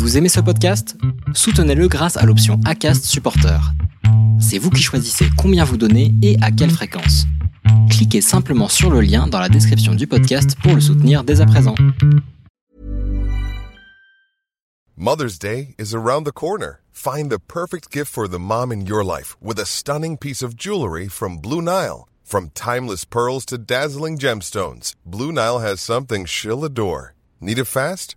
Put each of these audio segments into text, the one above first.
Vous aimez ce podcast? Soutenez-le grâce à l'option ACAST Supporter. C'est vous qui choisissez combien vous donnez et à quelle fréquence. Cliquez simplement sur le lien dans la description du podcast pour le soutenir dès à présent. Mother's Day is around the corner. Find the perfect gift for the mom in your life with a stunning piece of jewelry from Blue Nile. From timeless pearls to dazzling gemstones, Blue Nile has something she'll adore. Need it fast?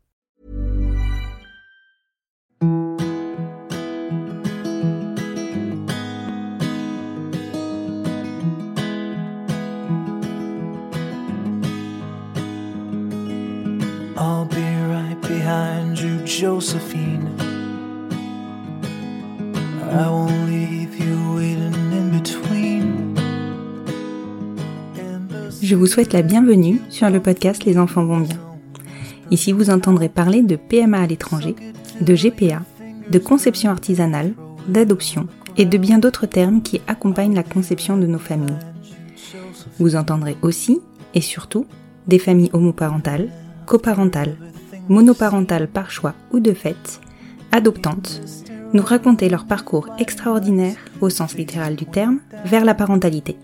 Je vous souhaite la bienvenue sur le podcast Les enfants vont bien. Ici, vous entendrez parler de PMA à l'étranger, de GPA, de conception artisanale, d'adoption et de bien d'autres termes qui accompagnent la conception de nos familles. Vous entendrez aussi, et surtout, des familles homoparentales, coparentales, monoparentales par choix ou de fait, adoptantes, nous raconter leur parcours extraordinaire, au sens littéral du terme, vers la parentalité.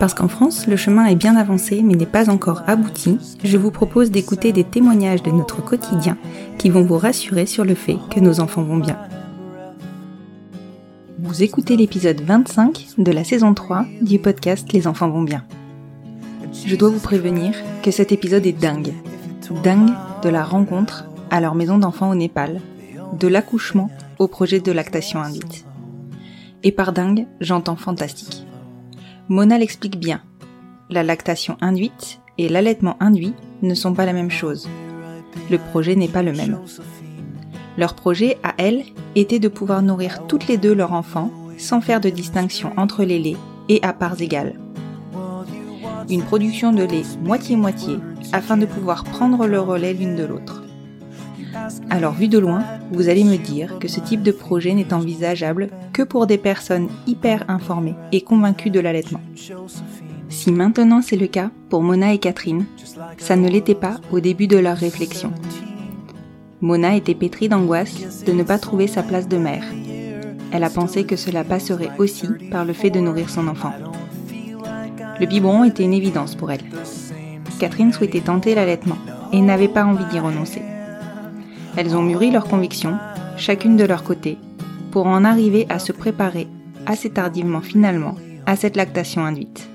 Parce qu'en France, le chemin est bien avancé mais n'est pas encore abouti, je vous propose d'écouter des témoignages de notre quotidien qui vont vous rassurer sur le fait que nos enfants vont bien. Vous écoutez l'épisode 25 de la saison 3 du podcast Les enfants vont bien. Je dois vous prévenir que cet épisode est dingue. Dingue de la rencontre à leur maison d'enfants au Népal, de l'accouchement au projet de lactation induite. Et par dingue, j'entends fantastique. Mona l'explique bien. La lactation induite et l'allaitement induit ne sont pas la même chose. Le projet n'est pas le même. Leur projet, à elles, était de pouvoir nourrir toutes les deux leurs enfants sans faire de distinction entre les laits et à parts égales. Une production de lait moitié-moitié afin de pouvoir prendre le relais l'une de l'autre. Alors vu de loin, vous allez me dire que ce type de projet n'est envisageable que pour des personnes hyper informées et convaincues de l'allaitement. Si maintenant c'est le cas pour Mona et Catherine, ça ne l'était pas au début de leur réflexion. Mona était pétrie d'angoisse de ne pas trouver sa place de mère. Elle a pensé que cela passerait aussi par le fait de nourrir son enfant. Le biberon était une évidence pour elle. Catherine souhaitait tenter l'allaitement et n'avait pas envie d'y renoncer. Elles ont mûri leurs convictions, chacune de leur côté, pour en arriver à se préparer assez tardivement finalement à cette lactation induite.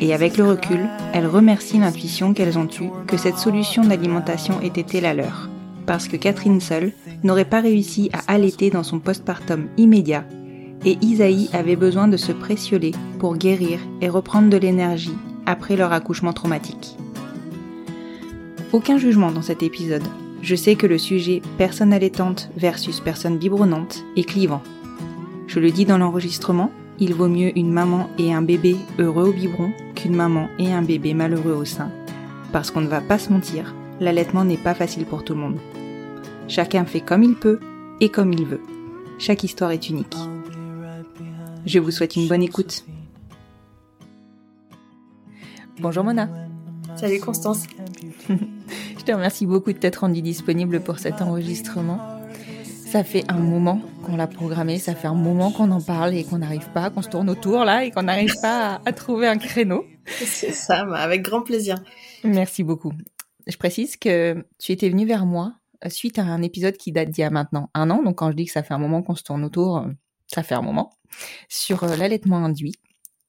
Et avec le recul, elles remercient l'intuition qu'elles ont eue que cette solution d'alimentation était la leur, parce que Catherine seule n'aurait pas réussi à allaiter dans son postpartum immédiat, et Isaïe avait besoin de se précioler pour guérir et reprendre de l'énergie après leur accouchement traumatique. Aucun jugement dans cet épisode, je sais que le sujet personne allaitante versus personne biberonnante est clivant. Je le dis dans l'enregistrement, il vaut mieux une maman et un bébé heureux au biberon qu'une maman et un bébé malheureux au sein. Parce qu'on ne va pas se mentir, l'allaitement n'est pas facile pour tout le monde. Chacun fait comme il peut et comme il veut. Chaque histoire est unique. Je vous souhaite une bonne écoute. Bonjour Mona. Salut Constance. Je te remercie beaucoup de t'être rendue disponible pour cet enregistrement. Ça fait un moment qu'on l'a programmé, ça fait un moment qu'on en parle et qu'on n'arrive pas, qu'on se tourne autour là et qu'on n'arrive pas à, à, trouver un créneau. C'est ça, avec grand plaisir. Merci beaucoup. Je précise que tu étais venue vers moi euh, suite à un épisode qui date d'il y a maintenant un an. Donc quand je dis que ça fait un moment qu'on se tourne autour, euh, ça fait un moment. Sur euh, l'allaitement induit,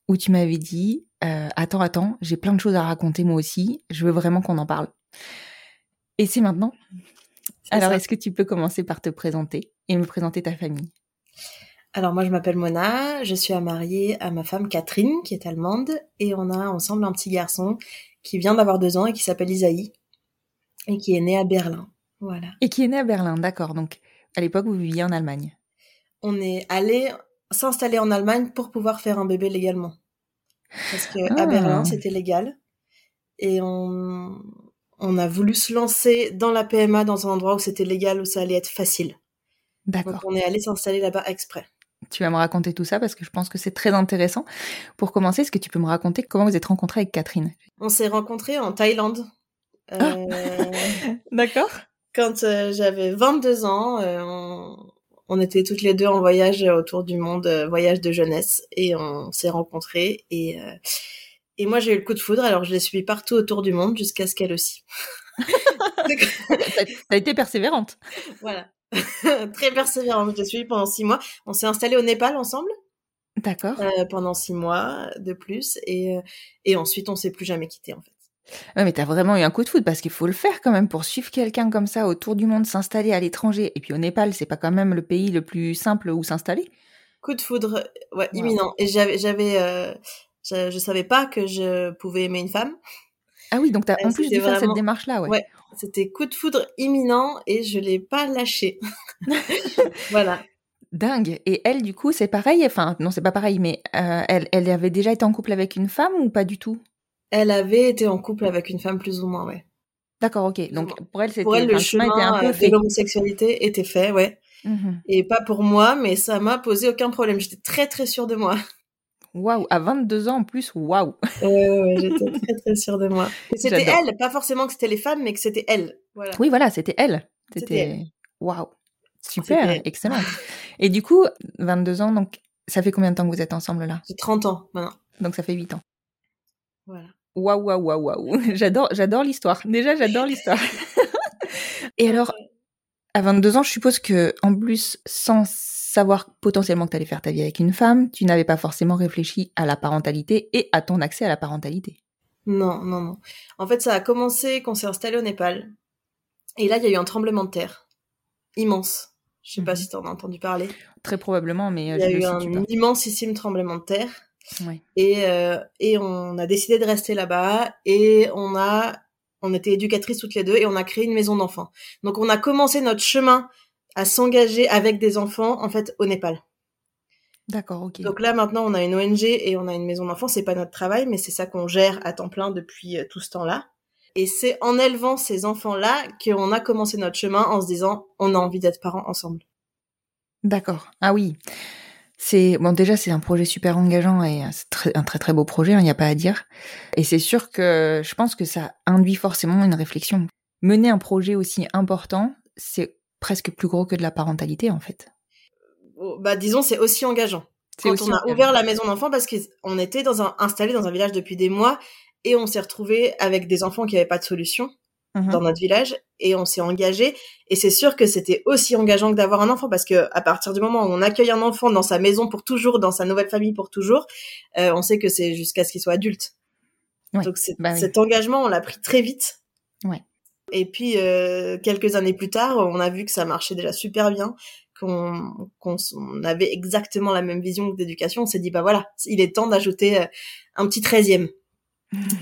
où tu m'avais dit euh, Attends, attends, j'ai plein de choses à raconter moi aussi, je veux vraiment qu'on en parle. Et c'est maintenant. Alors, est-ce que tu peux commencer par te présenter et me présenter ta famille? Alors, moi, je m'appelle Mona, je suis mariée à ma femme Catherine, qui est allemande, et on a ensemble un petit garçon qui vient d'avoir deux ans et qui s'appelle Isaïe, et qui est né à Berlin. Voilà. Et qui est né à Berlin, d'accord. Donc, à l'époque, vous viviez en Allemagne. On est allé s'installer en Allemagne pour pouvoir faire un bébé légalement. Parce que ah. à Berlin, c'était légal. Et on, on a voulu se lancer dans la PMA dans un endroit où c'était légal, où ça allait être facile. Donc D'accord. on est allé s'installer là-bas exprès. Tu vas me raconter tout ça parce que je pense que c'est très intéressant. Pour commencer, est-ce que tu peux me raconter comment vous êtes rencontrés avec Catherine? On s'est rencontrés en Thaïlande. Ah. Euh, D'accord. quand euh, j'avais 22 ans, euh, on, on était toutes les deux en voyage autour du monde, euh, voyage de jeunesse, et on s'est rencontrés. Et, euh, et moi, j'ai eu le coup de foudre, alors je l'ai suivi partout autour du monde jusqu'à ce qu'elle aussi. T'as t'as été persévérante. Voilà. Très persévérante. Je l'ai suivi pendant six mois. On s'est installé au Népal ensemble D'accord. euh, pendant six mois de plus, et, euh, et ensuite on s'est plus jamais quitté en fait. Ouais, mais t'as vraiment eu un coup de foudre parce qu'il faut le faire quand même pour suivre quelqu'un comme ça autour du monde, s'installer à l'étranger. Et puis au Népal, c'est pas quand même le pays le plus simple où s'installer. Coup de foudre, ouais, imminent. Et j'avais, j'avais, euh, je, je savais pas que je pouvais aimer une femme. Ah oui, donc t'as Euh, en plus dû faire cette démarche-là, ouais. Ouais. C'était coup de foudre imminent et je l'ai pas lâché. voilà. Dingue. Et elle, du coup, c'est pareil. Enfin, non, c'est pas pareil, mais euh, elle, elle avait déjà été en couple avec une femme ou pas du tout? Elle avait été en couple avec une femme plus ou moins, ouais. D'accord, ok. Donc pour elle, c'était Pour elle, le chemin était un peu euh, fait. de l'homosexualité était fait, ouais. Mhm. Et pas pour moi, mais ça m'a posé aucun problème. J'étais très très sûre de moi. Waouh, à 22 ans en plus, waouh. Ouais, j'étais très très sûre de moi. Et C'était J'adore. elle, pas forcément que c'était les femmes, mais que c'était elle. Voilà. Oui, voilà, c'était elle. C'était waouh. Super, C'était excellent. Et du coup, 22 ans, donc ça fait combien de temps que vous êtes ensemble là? J'ai 30 ans maintenant. Donc ça fait 8 ans. Voilà. Waouh, waouh, waouh, waouh. J'adore, j'adore l'histoire. Déjà, j'adore l'histoire. Et alors, à 22 ans, je suppose que, en plus, sans savoir potentiellement que tu allais faire ta vie avec une femme, tu n'avais pas forcément réfléchi à la parentalité et à ton accès à la parentalité. Non, non, non. En fait, ça a commencé qu'on s'est installé au Népal. Et là, il y a eu un tremblement de terre. Immense. Je sais pas Mhm. si t'en as entendu parler. Très probablement, mais euh, Il y a eu un immensissime tremblement de terre. Et, euh, et on a décidé de rester là-bas. Et on a, on était éducatrices toutes les deux et on a créé une maison d'enfants. Donc, on a commencé notre chemin à s'engager avec des enfants, en fait, au Népal. D'accord, ok. Donc là, maintenant, on a une ONG et on a une maison d'enfants. C'est pas notre travail, mais c'est ça qu'on gère à temps plein depuis euh, tout ce temps-là. Et c'est en élevant ces enfants-là qu'on a commencé notre chemin en se disant, on a envie d'être parents ensemble. D'accord. Ah oui. C'est bon déjà c'est un projet super engageant et c'est un très très beau projet, il n'y a pas à dire. Et c'est sûr que je pense que ça induit forcément une réflexion. Mener un projet aussi important, c'est presque plus gros que de la parentalité en fait. Oh, Bah, disons, c'est aussi engageant. C'est Quand aussi on a engageant. ouvert la maison d'enfants, parce qu'on était dans un, installé dans un village depuis des mois et on s'est retrouvé avec des enfants qui n'avaient pas de solution Mhm. dans notre village et on s'est engagé et c'est sûr que c'était aussi engageant que d'avoir un enfant parce que à partir du moment où on accueille un enfant dans sa maison pour toujours dans sa nouvelle famille pour toujours euh, on sait que c'est jusqu'à ce qu'il soit adulte Ouais, donc bah oui. cet engagement on l'a pris très vite Ouais. et puis euh, quelques années plus tard on a vu que ça marchait déjà super bien qu'on on avait exactement la même vision d'éducation on s'est dit bah voilà il est temps d'ajouter euh, un petit treizième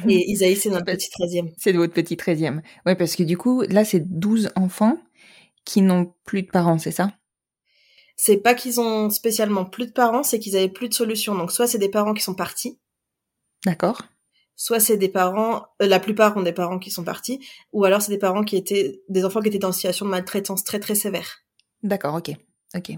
et Isaïe c'est notre petit treizième C'est de votre petit 13e. Ouais, parce que du coup, là, c'est 12 enfants qui n'ont plus de parents, c'est ça? C'est pas qu'ils ont spécialement plus de parents, c'est qu'ils avaient plus de solutions. Donc soit c'est des parents qui sont partis, D'accord soit c'est des parents, euh, la plupart ont des parents qui sont partis, ou alors c'est des parents qui étaient des enfants qui étaient dans une situation de maltraitance très très sévère. D'accord, ok. Ok.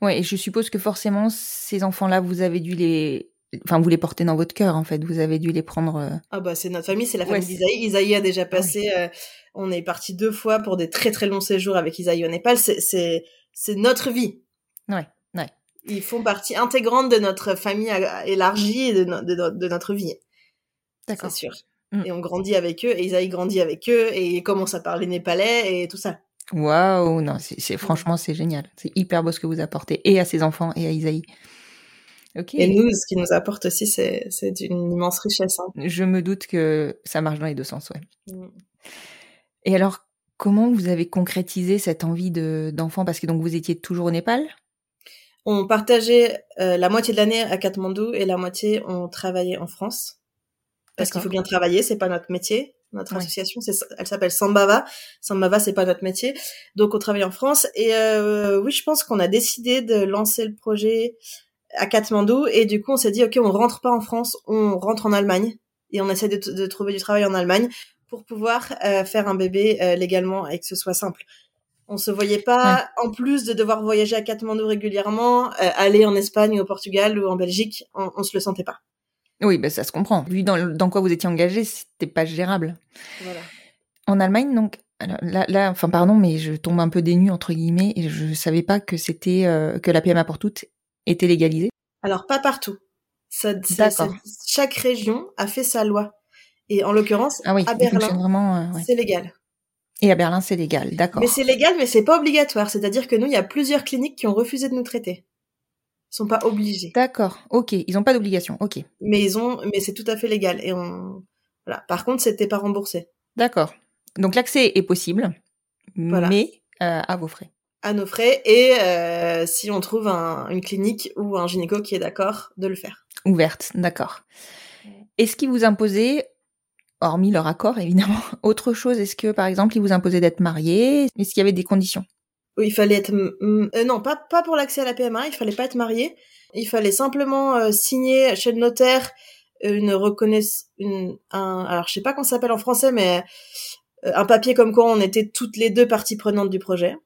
Ouais, et je suppose que forcément, ces enfants-là, vous avez dû les. Enfin, vous les portez dans votre cœur, en fait. Vous avez dû les prendre. euh, Ah bah c'est notre famille, c'est la Ouais, famille c'est- d'Isaïe. Isaïe a déjà passé, euh, on est parti deux fois pour des très très longs séjours avec Isaïe au Népal. C'est c'est c'est notre vie. Ouais, ouais. Ils font partie intégrante de notre famille a- élargie et de, no- de no- de notre vie. C'est D'accord. sûr. Mm. Et on grandit avec eux, et Isaïe grandit avec eux, et il commence à parler népalais et tout ça. Waouh, non, c'est c'est- franchement, c'est génial. C'est hyper beau ce que vous apportez, et à ses enfants, et à Isaïe. Et nous, ce qui nous apporte aussi, c'est d'une immense richesse. hein. Je me doute que ça marche dans les deux sens, ouais. Mm. Et alors, comment vous avez concrétisé cette envie de d'enfant? Parce que donc vous étiez toujours au Népal? On partageait euh, la moitié de l'année à Katmandou et la moitié on travaillait en France. Parce qu'il faut bien travailler, c'est pas notre métier. Notre Ouais. association, elle s'appelle Sambava. Sambava, c'est pas notre métier. Donc on travaille en France. Et euh, oui, je pense qu'on a décidé de lancer le projet à Katmandou. Et du coup, on s'est dit, OK, on rentre pas en France, on rentre en Allemagne. Et on essaie de, de trouver du travail en Allemagne pour pouvoir euh, faire un bébé euh, légalement et que ce soit simple. On se voyait pas, en plus de devoir voyager à Katmandou régulièrement, euh, aller en Espagne ou au Portugal ou en Belgique, on, on se le sentait pas. Oui, bah, ça se comprend. Vu dans, dans quoi vous étiez engagé, c'était pas gérable. Voilà. En Allemagne, donc, alors, là, là, enfin, pardon, mais je tombe un peu dénue, entre guillemets, et je savais pas que c'était, euh, que la PMA pour toutes était légalisée. Alors pas partout. Ça, ça- ça- D'accord. chaque région a fait sa loi. Et en l'occurrence, Ah oui, à Berlin, euh, ouais. c'est légal. Et à Berlin, c'est légal, d'accord. Mais c'est légal, mais c'est pas obligatoire. C'est-à-dire que nous, il y a plusieurs cliniques qui ont refusé de nous traiter. Ils sont pas obligés. D'accord, ok, ils ont pas d'obligation, ok. Mais ils ont, mais c'est tout à fait légal. Et on, voilà. Par contre, c'était pas remboursé. D'accord. Donc l'accès est possible, Voilà. mais euh, à vos frais. À nos frais. Et euh, si on trouve un- une clinique ou un gynéco qui est d'accord de le faire. Ouverte, d'accord. Est-ce qu'ils vous imposaient, hormis leur accord évidemment, autre chose? Est-ce que par exemple ils vous imposaient d'être mariés Est-ce qu'il y avait des conditions? Oui, il fallait être, euh, non, pas pas pour l'accès à la PMA. Il fallait pas être marié. Il fallait simplement euh, signer chez le notaire une reconnaissance, une, un, alors je sais pas comment ça s'appelle en français, mais euh, un papier comme quoi on était toutes les deux parties prenantes du projet.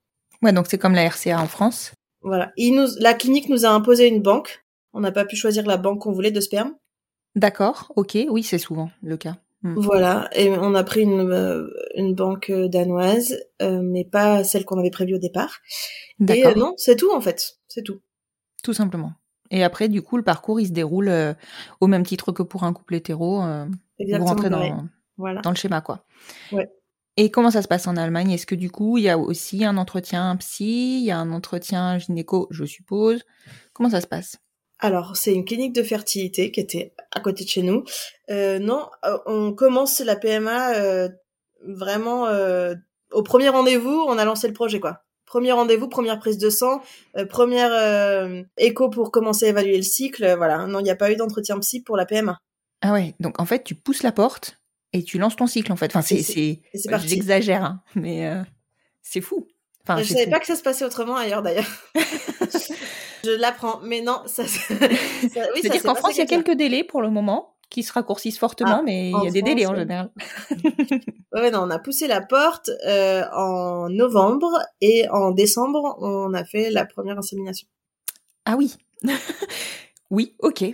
Ouais, donc c'est comme la RCA en France. Voilà. Il nous, la clinique nous a imposé une banque. On n'a pas pu choisir la banque qu'on voulait de sperme. D'accord, ok, oui, c'est souvent le cas. Hmm. Voilà. Et on a pris une, euh, une banque euh, danoise, euh, mais pas celle qu'on avait prévue au départ. Et D'accord, euh, non, c'est tout en fait. C'est tout. tout simplement. Et après, du coup, le parcours, il se déroule au même titre que pour un couple hétéro. euh, vous Exactement. rentrez Voilà. dans le schéma, quoi. Ouais. Et comment ça se passe en Allemagne? Est-ce que du coup, il y a aussi un entretien psy, il y a un entretien gynéco, je suppose? Comment ça se passe? Alors, c'est une clinique de fertilité qui était à côté de chez nous. Euh, non, euh, on commence la PMA euh, vraiment euh, au premier rendez-vous, on a lancé le projet quoi. Premier rendez-vous, première prise de sang, euh, première euh, écho pour commencer à évaluer le cycle. voilà, non, il n'y a pas eu d'entretien psy pour la PMA. Ah ouais, donc en fait, tu pousses la porte et tu lances ton cycle, en fait. Enfin, c'est... C'est- parti. J'exagère, hein, mais euh, c'est fou. Enfin, je savais fou. pas que ça se passait autrement ailleurs d'ailleurs. je l'apprends, mais non, ça. ça- oui, ça C'est-à-dire qu'en France, il y a quelques délais pour le moment qui se raccourcissent fortement, Ah, mais il y a des délais en ouais. général. Ouais, non, on a poussé la porte euh, en novembre et en décembre, on a fait la première insémination. Ah oui. oui, ok.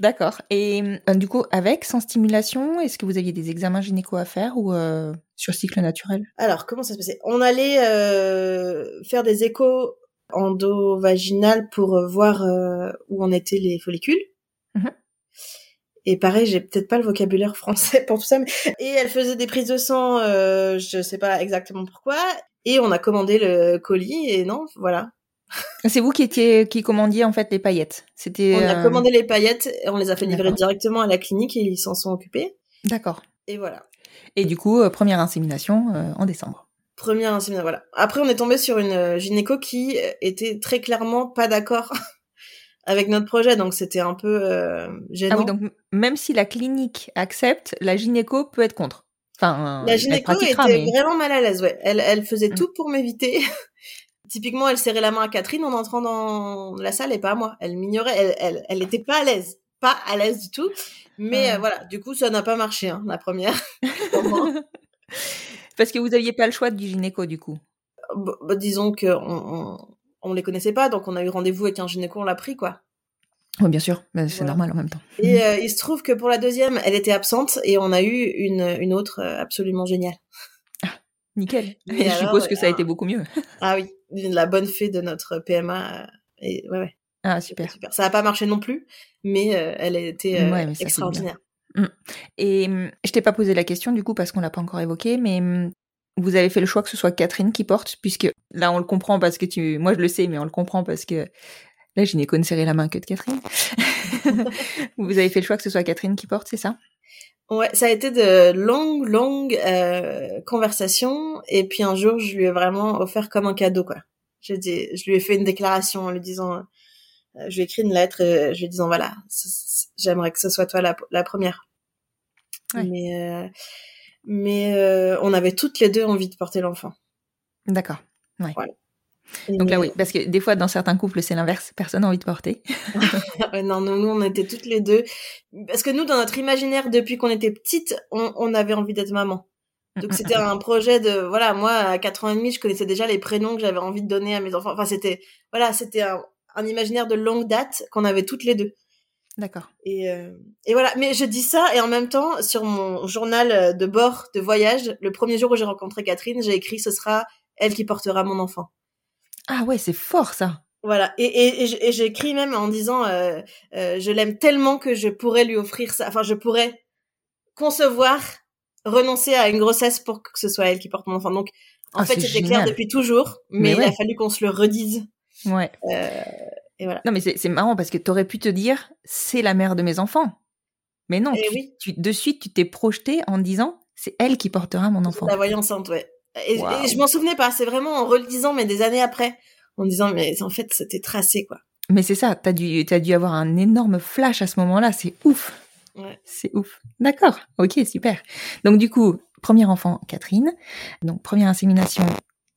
D'accord. Et euh, du coup, avec, sans stimulation, est-ce que vous aviez des examens gynéco à faire ou euh, sur cycle naturel? Alors, comment ça se passait? On allait euh, faire des échos endovaginales pour euh, voir euh, où en étaient les follicules. Mhm. Et pareil, j'ai peut-être pas le vocabulaire français pour tout ça, mais... et elle faisait des prises de sang, euh, je sais pas exactement pourquoi. Et on a commandé le colis et non, voilà. C'est vous qui étiez qui commandiez en fait les paillettes. C'était. On a euh, commandé les paillettes, et on les a fait livrer directement à la clinique et ils s'en sont occupés. D'accord. Et voilà. Et du coup, euh, première insémination euh, en décembre. Première insémination, voilà. Après, on est tombé sur une gynéco qui était très clairement pas d'accord avec notre projet, donc c'était un peu euh, gênant. Ah oui, donc même si la clinique accepte, la gynéco peut être contre. Enfin, La gynéco était mais- vraiment mal à l'aise, ouais. Elle, elle faisait Mm. tout pour m'éviter. Typiquement, elle serrait la main à Catherine en entrant dans la salle et pas à moi. Elle m'ignorait, elle, elle, elle était pas à l'aise. Pas à l'aise du tout. Mais euh, voilà, du coup, ça n'a pas marché, hein, la première. Parce que vous aviez pas le choix du gynéco du coup. Bah, bah, disons que on, on, on les connaissait pas, donc on a eu rendez-vous avec un gynéco, on l'a pris, quoi. Oui, bien sûr, mais c'est Voilà. normal en même temps. Et euh, il se trouve que pour la deuxième, elle était absente et on a eu une, une autre euh, absolument géniale. Nickel. Mais je alors, suppose que ça a euh, été beaucoup mieux. Ah oui, la bonne fée de notre PMA. euh, Et ouais, ouais, Ah super. super. Ça n'a pas marché non plus, mais euh, elle a été euh, Ouais, ça, extraordinaire. Et hum, je t'ai pas posé la question du coup parce qu'on l'a pas encore évoqué, mais hum, vous avez fait le choix que ce soit Catherine qui porte, puisque là on le comprend parce que tu, moi je le sais, mais on le comprend parce que là je n'ai qu'une serrer la main que de Catherine. vous avez fait le choix que ce soit Catherine qui porte, c'est ça? Ouais, ça a été de longues, longues euh, conversations. Et puis un jour, je lui ai vraiment offert comme un cadeau, quoi. Je, dis, je lui ai fait une déclaration en lui disant, euh, je lui ai écrit une lettre, euh, je lui disant voilà, j'aimerais que ce soit toi la, la première. Ouais. Mais euh, mais euh, on avait toutes les deux envie de porter l'enfant. D'accord. Donc là oui, parce que des fois dans certains couples c'est l'inverse, personne n'a envie de porter. Ouais, non, nous, nous, on était toutes les deux. Parce que nous, dans notre imaginaire, depuis qu'on était petite, on, on avait envie d'être maman. Donc c'était un projet de voilà, moi à 4 ans et demi, je connaissais déjà les prénoms que j'avais envie de donner à mes enfants. Enfin c'était voilà, c'était un, un imaginaire de longue date qu'on avait toutes les deux. D'accord. Et, euh, et voilà, mais je dis ça et en même temps sur mon journal de bord de voyage, le premier jour où j'ai rencontré Catherine, j'ai écrit ce sera elle qui portera mon enfant. Ah ouais, c'est fort ça. Voilà, et, et, et j'écris même en disant euh, euh, je l'aime tellement que je pourrais lui offrir ça, enfin je pourrais concevoir renoncer à une grossesse pour que ce soit elle qui porte mon enfant. Donc en Ah, fait c'était clair depuis toujours, mais, Mais il a fallu qu'on se le redise. Ouais. Euh, et voilà. Non, mais c'est c'est marrant parce que t'aurais pu te dire, c'est la mère de mes enfants. Mais non, Eh tu, oui. tu- de suite, tu t'es projeté en disant, c'est elle qui portera mon enfant. La voyante enceinte, ouais. Et, je m'en souvenais pas, c'est vraiment en relisant, mais des années après, en disant, mais en fait, c'était tracé, quoi. Mais c'est ça, t'as dû, t'as dû avoir un énorme flash à ce moment-là, c'est ouf. Ouais. C'est ouf. D'accord, ok, super. Donc du coup, premier enfant, Catherine. Donc première insémination,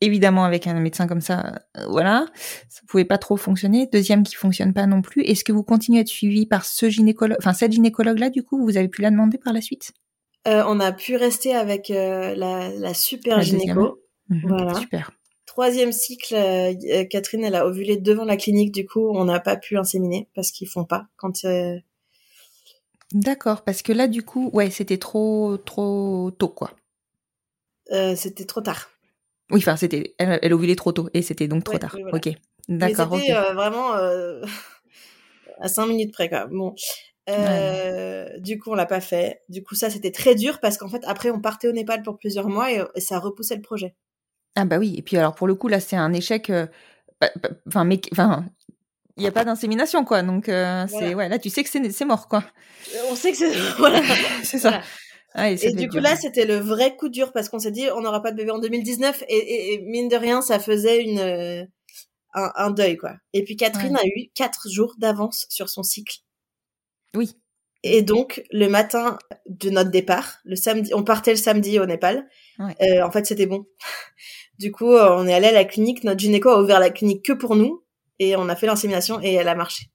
évidemment avec un médecin comme ça, euh, voilà, ça pouvait pas trop fonctionner. Deuxième qui fonctionne pas non plus. Est-ce que vous continuez à être suivi par ce gynécologue, enfin cette gynécologue-là, du coup, vous avez pu la demander par la suite? Euh, on a pu rester avec euh, la, la super La gynéco. Mhm, Voilà. Super. Troisième cycle, euh, Catherine, elle a ovulé devant la clinique, du coup, on n'a pas pu inséminer parce qu'ils font pas quand. D'accord, parce que là, du coup, ouais, c'était trop, trop tôt, quoi. c'était trop tard. Oui, enfin, c'était, elle, elle ovulait trop tôt, et c'était donc trop Ouais, tard. oui, voilà. Ok, d'accord, c'était vraiment à cinq minutes près, quoi. Bon. Euh, Du coup, on l'a pas fait. Du coup, ça, c'était très dur parce qu'en fait, après, on partait au Népal pour plusieurs mois et, et ça repoussait le projet. Ah bah oui, et puis alors pour le coup, là, c'est un échec. euh, Enfin, mais, enfin, il n'y a pas d'insémination, quoi. Donc, euh, c'est, Voilà. ouais, là, tu sais que c'est, c'est mort, quoi. Euh, On sait que c'est voilà. c'est ça. Voilà. Ah, et du coup, dur. là, c'était le vrai coup dur parce qu'on s'est dit, on n'aura pas de bébé en 2019 et, et- et mine de rien, ça faisait une un, un deuil, quoi. Et puis Catherine a eu quatre jours d'avance sur son cycle. Oui. Et donc, le matin de notre départ, le samedi, on partait le samedi au Népal. Ouais. Euh, en fait, c'était bon. Du coup, euh, on est allé à la clinique. Notre gynéco a ouvert la clinique que pour nous. Et on a fait l'insémination et elle a marché.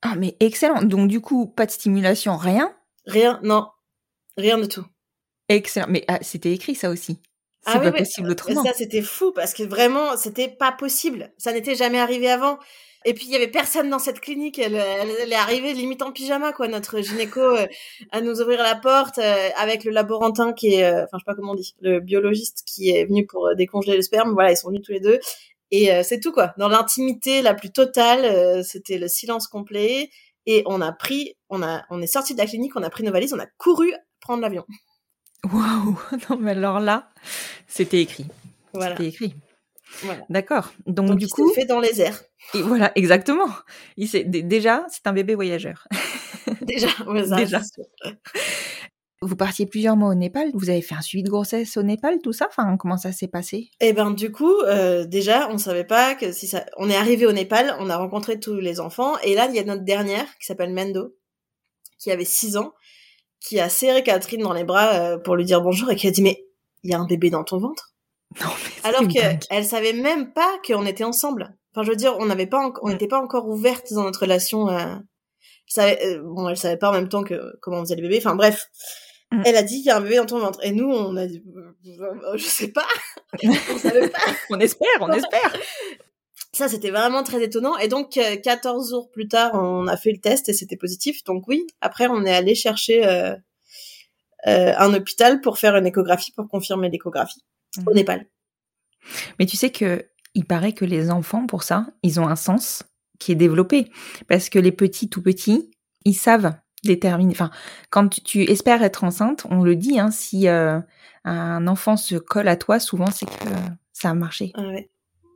Ah, mais excellent. Donc, du coup, pas de stimulation, rien? Rien, non. Rien du tout. Excellent. Mais ah, c'était écrit, ça aussi. C'est Ah pas oui. possible autrement. ça, c'était fou parce que vraiment, c'était pas possible. Ça n'était jamais arrivé avant. Et puis, il y avait personne dans cette clinique. Elle, elle, elle est arrivée limite en pyjama, quoi. Notre gynéco euh, à nous ouvrir la porte euh, avec le laborantin qui est, euh, enfin, je sais pas comment on dit, le biologiste qui est venu pour euh, décongeler le sperme. Voilà, ils sont venus tous les deux. Et euh, c'est tout, quoi. Dans l'intimité la plus totale, euh, c'était le silence complet. Et on a pris, on a, on est sorti de la clinique, on a pris nos valises, on a couru prendre l'avion. Waouh. Non, mais alors là, c'était écrit. Voilà. C'était écrit. Voilà. D'accord. Donc, Donc, du il coup, fait dans les airs. et voilà, exactement. Il déjà, c'est un bébé voyageur. Déjà, ouais, ça, Déjà. Vous partiez plusieurs mois au Népal. Vous avez fait un suivi de grossesse au Népal, tout ça? Enfin, comment ça s'est passé? Et ben du coup, euh, déjà, on savait pas que si ça. On est arrivé au Népal, on a rencontré tous les enfants, et là, il y a notre dernière qui s'appelle Mendo, qui avait 6 ans, qui a serré Catherine dans les bras euh, pour lui dire bonjour et qui a dit mais il y a un bébé dans ton ventre? Non, mais Alors dingue. que elle savait même pas qu'on était ensemble. Enfin, je veux dire, on n'avait pas, on n'était pas encore ouverte dans notre relation. Euh... Je savais, euh, bon, elle savait pas en même temps que comment on faisait les bébés. Enfin bref, Mm. elle a dit il y a un bébé dans ton ventre. Et nous, on a dit euh, je sais pas, on savait pas. on espère, on espère. Ça, c'était vraiment très étonnant. Et donc, euh, 14 jours plus tard, on a fait le test et c'était positif. Donc oui, après, on est allé chercher euh, euh, un hôpital pour faire une échographie, pour confirmer l'échographie au Mhm. Népal. Mais tu sais que il paraît que les enfants, pour ça, ils ont un sens qui est développé. Parce que les petits, tout petits, ils savent déterminer. Enfin, quand tu, tu espères être enceinte, on le dit, hein, si euh, un enfant se colle à toi, souvent, c'est que ça a marché. Ah ouais.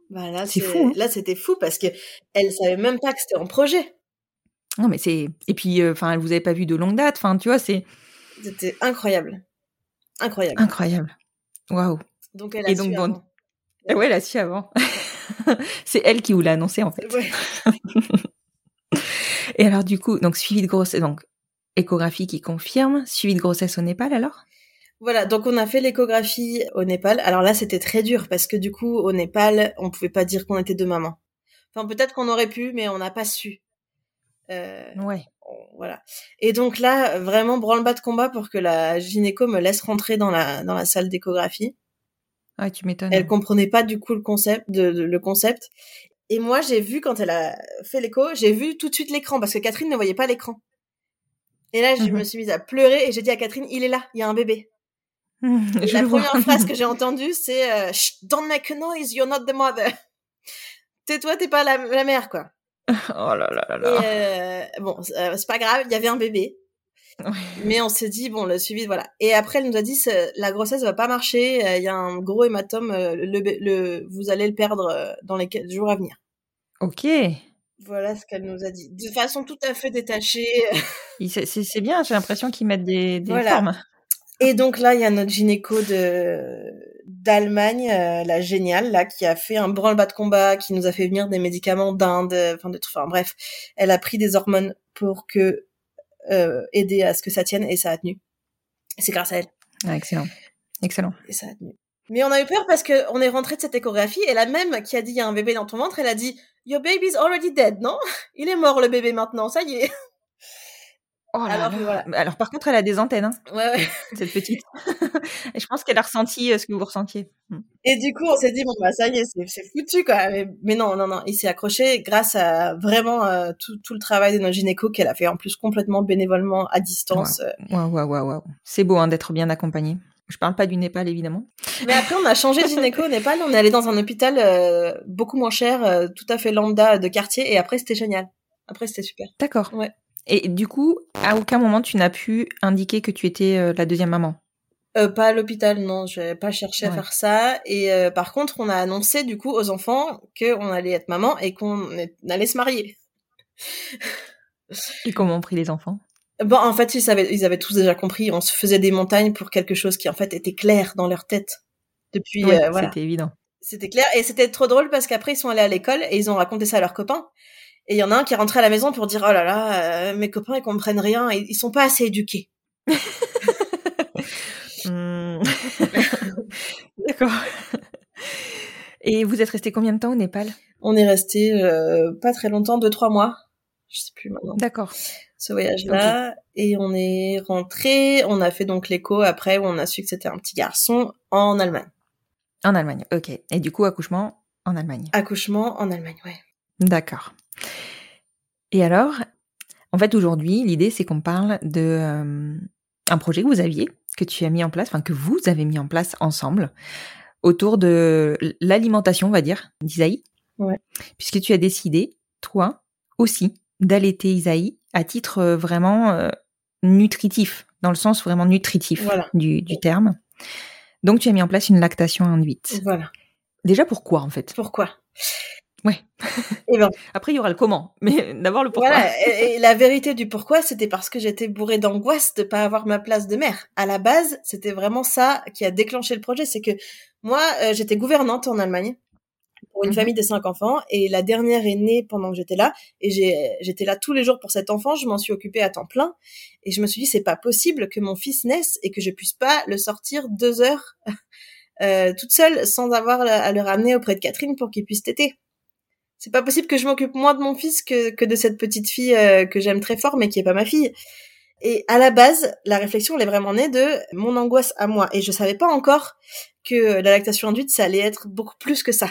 Bah là, C'est fou, hein. Là, c'était fou parce que elle savait même pas que c'était en projet. Non, mais c'est. Et puis, euh, enfin, elle vous avait pas vu de longue date. Enfin, tu vois, c'est C'était incroyable. Incroyable. incroyable. Waouh. Donc elle a Et donc, su bon, avant. Ah ouais, elle a su avant. c'est elle qui vous l'a annoncé, en fait. Ouais. Et alors, du coup, donc, suivi de grossesse, donc, échographie qui confirme, suivi de grossesse au Népal, alors? Voilà, donc on a fait l'échographie au Népal. Alors là, c'était très dur parce que du coup, au Népal, on pouvait pas dire qu'on était deux mamans. Enfin, peut-être qu'on aurait pu, mais on n'a pas su. Euh, Ouais. voilà. Et donc là, vraiment branle-bas de combat pour que la gynéco me laisse rentrer dans la dans la salle d'échographie. Ouais, tu m'étonnes. Elle comprenait pas du coup le concept de, de- le concept. Et moi, j'ai vu quand elle a fait l'écho, j'ai vu tout de suite l'écran parce que Catherine ne voyait pas l'écran. Et là, je Mhm. me suis mise à pleurer et j'ai dit à Catherine, il est là, il y a un bébé. Et Je la vois. première phrase que j'ai entendue, c'est euh, Shh, Don't make a noise, you're not the mother. Tais-toi, t'es pas la, la mère, quoi. Oh là là là Et euh, bon, euh, c'est pas grave, il y avait un bébé. Ouais. Mais on s'est dit, bon, le suivi, voilà. Et après, elle nous a dit, la grossesse va pas marcher, euh, il y a un gros hématome, euh, le, le, vous allez le perdre euh, dans les jours à venir. Ok. Voilà ce qu'elle nous a dit. De façon tout à fait détachée. C'est bien, j'ai l'impression qu'ils mettent des, des Voilà. formes. Et donc là, il y a notre gynéco de d'Allemagne, euh, la géniale, là, qui a fait un branle-bas de combat, qui nous a fait venir des médicaments d'Inde, euh, enfin de. Enfin bref, elle a pris des hormones pour que euh, aider à ce que ça tienne et ça a tenu. C'est grâce à elle Ah, excellent. Excellent. et ça a tenu. Mais on a eu peur parce que on est rentré de cette échographie et la même qui a dit il y a un bébé dans ton ventre, elle a dit Your baby's already dead, non? Il est mort le bébé maintenant, ça y est. Oh là Alors là. que voilà. Mais Alors par contre, elle a des antennes, hein, Ouais, ouais. cette petite. Et je pense qu'elle a ressenti euh, ce que vous ressentiez. Hmm. Et du coup, on s'est dit bon bah ça y est, c'est foutu quoi. Mais, mais non, non, non, il s'est accroché grâce à vraiment euh, tout, tout le travail de notre gynéco qu'elle a fait en plus complètement bénévolement à distance. euh. Waouh, waouh, waouh, waouh. C'est beau hein, d'être bien accompagné. Je parle pas du Népal, évidemment. Mais après, on a changé de gynéco au Népal. On est allé dans un hôpital euh, beaucoup moins cher, tout à fait lambda de quartier. Et après, c'était génial. Après, c'était super. D'accord. Ouais. Et du coup, à aucun moment tu n'as pu indiquer que tu étais euh, la deuxième maman? Euh, pas à l'hôpital, non, j'ai pas cherché à faire ça. Et euh, par contre, on a annoncé du coup aux enfants qu'on allait être maman et qu'on allait se marier. Et comment ont pris les enfants? Bon, en fait, ils avaient, ils avaient tous déjà compris. On se faisait des montagnes pour quelque chose qui en fait était clair dans leur tête. Depuis, Ouais, voilà, C'était évident. c'était clair. Et c'était trop drôle parce qu'après ils sont allés à l'école et ils ont raconté ça à leurs copains. Et il y en a un qui est rentré à la maison pour dire oh là là, euh, mes copains ils comprennent rien, ils, ils sont pas assez éduqués. Hmm. D'accord. Et vous êtes resté combien de temps au Népal? On est resté euh, pas très longtemps, deux trois mois, je sais plus maintenant. D'accord. ce voyage-là et on est rentré. On a fait donc l'écho après où on a su que c'était un petit garçon en Allemagne. En Allemagne, ok. Et du coup, accouchement en Allemagne? Accouchement en Allemagne, ouais. D'accord. Et alors, en fait, aujourd'hui, l'idée, c'est qu'on parle de euh, un projet que vous aviez, que tu as mis en place, enfin que vous avez mis en place ensemble, autour de l'alimentation, on va dire, d'Isaïe. Ouais. Puisque tu as décidé, toi aussi, d'allaiter Isaïe à titre euh, vraiment euh, nutritif, dans le sens vraiment nutritif Voilà. du, du terme. Donc, tu as mis en place une lactation induite. Voilà. Déjà, pourquoi, en fait? Pourquoi? Ouais. Et ben Après, il y aura le comment, mais d'abord le pourquoi. voilà. Et, et la vérité du pourquoi, c'était parce que j'étais bourrée d'angoisse de pas avoir ma place de mère. À la base, c'était vraiment ça qui a déclenché le projet. C'est que moi, euh, j'étais gouvernante en Allemagne pour une Mhm. famille de cinq enfants et la dernière est née pendant que j'étais là et j'étais là tous les jours pour cet enfant. Je m'en suis occupée à temps plein et je me suis dit c'est pas possible que mon fils naisse et que je puisse pas le sortir deux heures euh, toute seule sans avoir à le ramener auprès de Catherine pour qu'il puisse téter. C'est pas possible que je m'occupe moins de mon fils que, que de cette petite fille euh, que j'aime très fort mais qui est pas ma fille. Et à la base, la réflexion elle est vraiment née de mon angoisse à moi et je savais pas encore que la lactation induite ça allait être beaucoup plus que ça.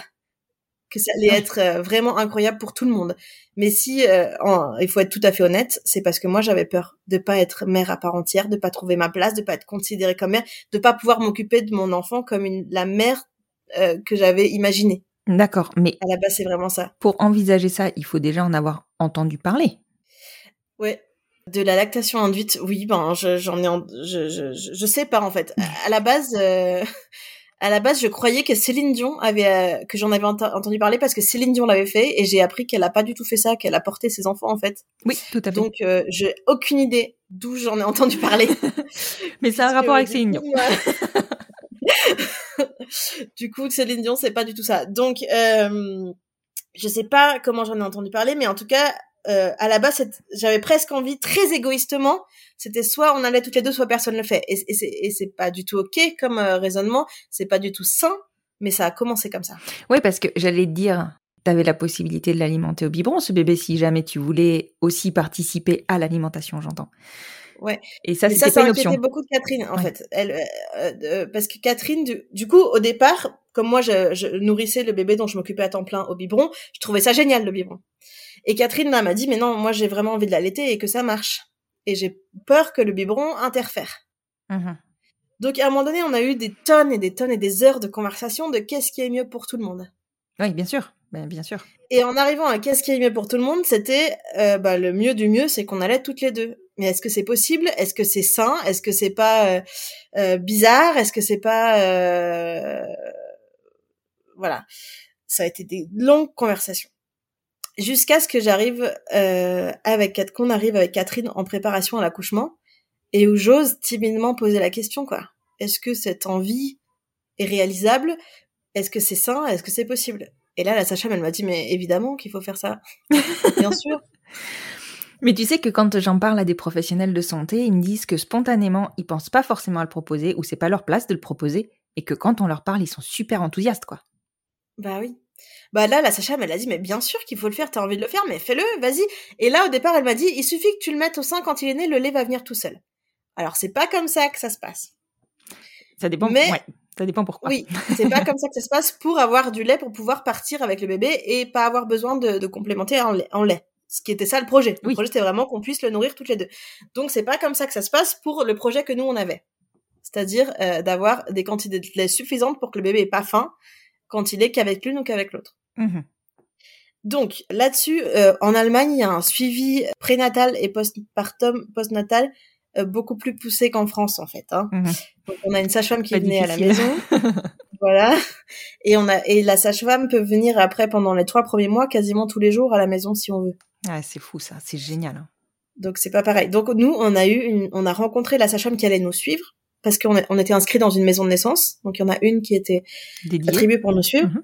Que ça allait être euh, vraiment incroyable pour tout le monde. Mais si euh, en- il faut être tout à fait honnête, c'est parce que moi j'avais peur de pas être mère à part entière, de pas trouver ma place, de pas être considérée comme mère, de pas pouvoir m'occuper de mon enfant comme une, la mère euh, que j'avais imaginée. D'accord, mais À la base, c'est vraiment ça. pour envisager ça, il faut déjà en avoir entendu parler. Ouais. De la lactation induite, oui, ben je- j'en ai, en- je, je, je, je sais pas en fait. À, à la base, euh, à la base, je croyais que Céline Dion avait, euh, que j'en avais ent- entendu parler parce que Céline Dion l'avait fait et j'ai appris qu'elle a pas du tout fait ça, qu'elle a porté ses enfants en fait. Oui, tout à fait. Donc, euh, j'ai aucune idée d'où j'en ai entendu parler. mais c'est un rapport avec Céline Dion. du coup, Céline Dion, c'est pas du tout ça. Donc, euh, je sais pas comment j'en ai entendu parler, mais en tout cas, euh, à la base, j'avais presque envie, très égoïstement, c'était soit on allait toutes les deux, soit personne le fait. Et, et c'est et c'est pas du tout ok comme euh, raisonnement, c'est pas du tout sain, mais ça a commencé comme ça. Oui, parce que j'allais te dire, tu avais la possibilité de l'alimenter au biberon, ce bébé, si jamais tu voulais aussi participer à l'alimentation, j'entends. Ouais. Et ça, c'était pas une option. beaucoup de Catherine, en Ouais. fait. Elle, euh, euh, parce que Catherine, du, du coup, au départ, comme moi, je, je nourrissais le bébé dont je m'occupais à temps plein au biberon, je trouvais ça génial, le biberon. Et Catherine, là, m'a dit, mais non, moi, j'ai vraiment envie de l'allaiter et que ça marche. Et j'ai peur que le biberon interfère. Mhm. Donc, à un moment donné, on a eu des tonnes et des tonnes et des heures de conversation de qu'est-ce qui est mieux pour tout le monde. Oui, bien sûr. Sûr. Et en arrivant à qu'est-ce qui est mieux pour tout le monde, c'était euh, bah, le mieux du mieux, c'est qu'on allait toutes les deux. Mais est-ce que c'est possible? Est-ce que c'est sain? Est-ce que c'est pas euh, euh, bizarre? Est-ce que c'est pas euh, voilà. Ça a été des longues conversations. Jusqu'à ce que j'arrive avec qu'on arrive avec Catherine en préparation à l'accouchement et où j'ose timidement poser la question quoi. Est-ce que cette envie est réalisable? Est-ce que c'est sain? Est-ce que c'est possible? Et là, la sage-femme, elle m'a dit, mais évidemment qu'il faut faire ça. Bien sûr. Mais tu sais que quand j'en parle à des professionnels de santé, ils me disent que spontanément, ils pensent pas forcément à le proposer ou c'est pas leur place de le proposer et que quand on leur parle, ils sont super enthousiastes, quoi. Bah oui. Bah là, la sage-femme, elle a dit, mais bien sûr qu'il faut le faire, t'as envie de le faire, mais fais-le, vas-y. Et là, au départ, elle m'a dit, il suffit que tu le mettes au sein quand il est né, le lait va venir tout seul. Alors, c'est pas comme ça que ça se passe. Ça dépend. Mais- ouais, ça dépend pourquoi. Oui, c'est pas comme ça que ça se passe pour avoir du lait, pour pouvoir partir avec le bébé et pas avoir besoin de, de complémenter en lait, en lait. Ce qui était ça le projet. Le Oui. projet, c'était vraiment qu'on puisse le nourrir toutes les deux. Donc, c'est pas comme ça que ça se passe pour le projet que nous, on avait. C'est-à-dire euh, d'avoir des quantités de lait suffisantes pour que le bébé ait pas faim quand il est qu'avec l'une ou qu'avec l'autre. Mhm. Donc là-dessus, euh, en Allemagne, il y a un suivi prénatal et postpartum, postnatal beaucoup plus poussé qu'en France en fait. Hein. Mhm. Donc on a une sage-femme qui venait à la maison, voilà, et on a et la sage-femme peut venir après pendant les trois premiers mois quasiment tous les jours à la maison si on veut. Ah, c'est fou ça, c'est génial. hein. Donc c'est pas pareil. Donc nous, on a eu une, on a rencontré la sage-femme qui allait nous suivre parce qu'on on était inscrit dans une maison de naissance. Donc il y en a une qui était attribuée pour nous suivre, Mhm.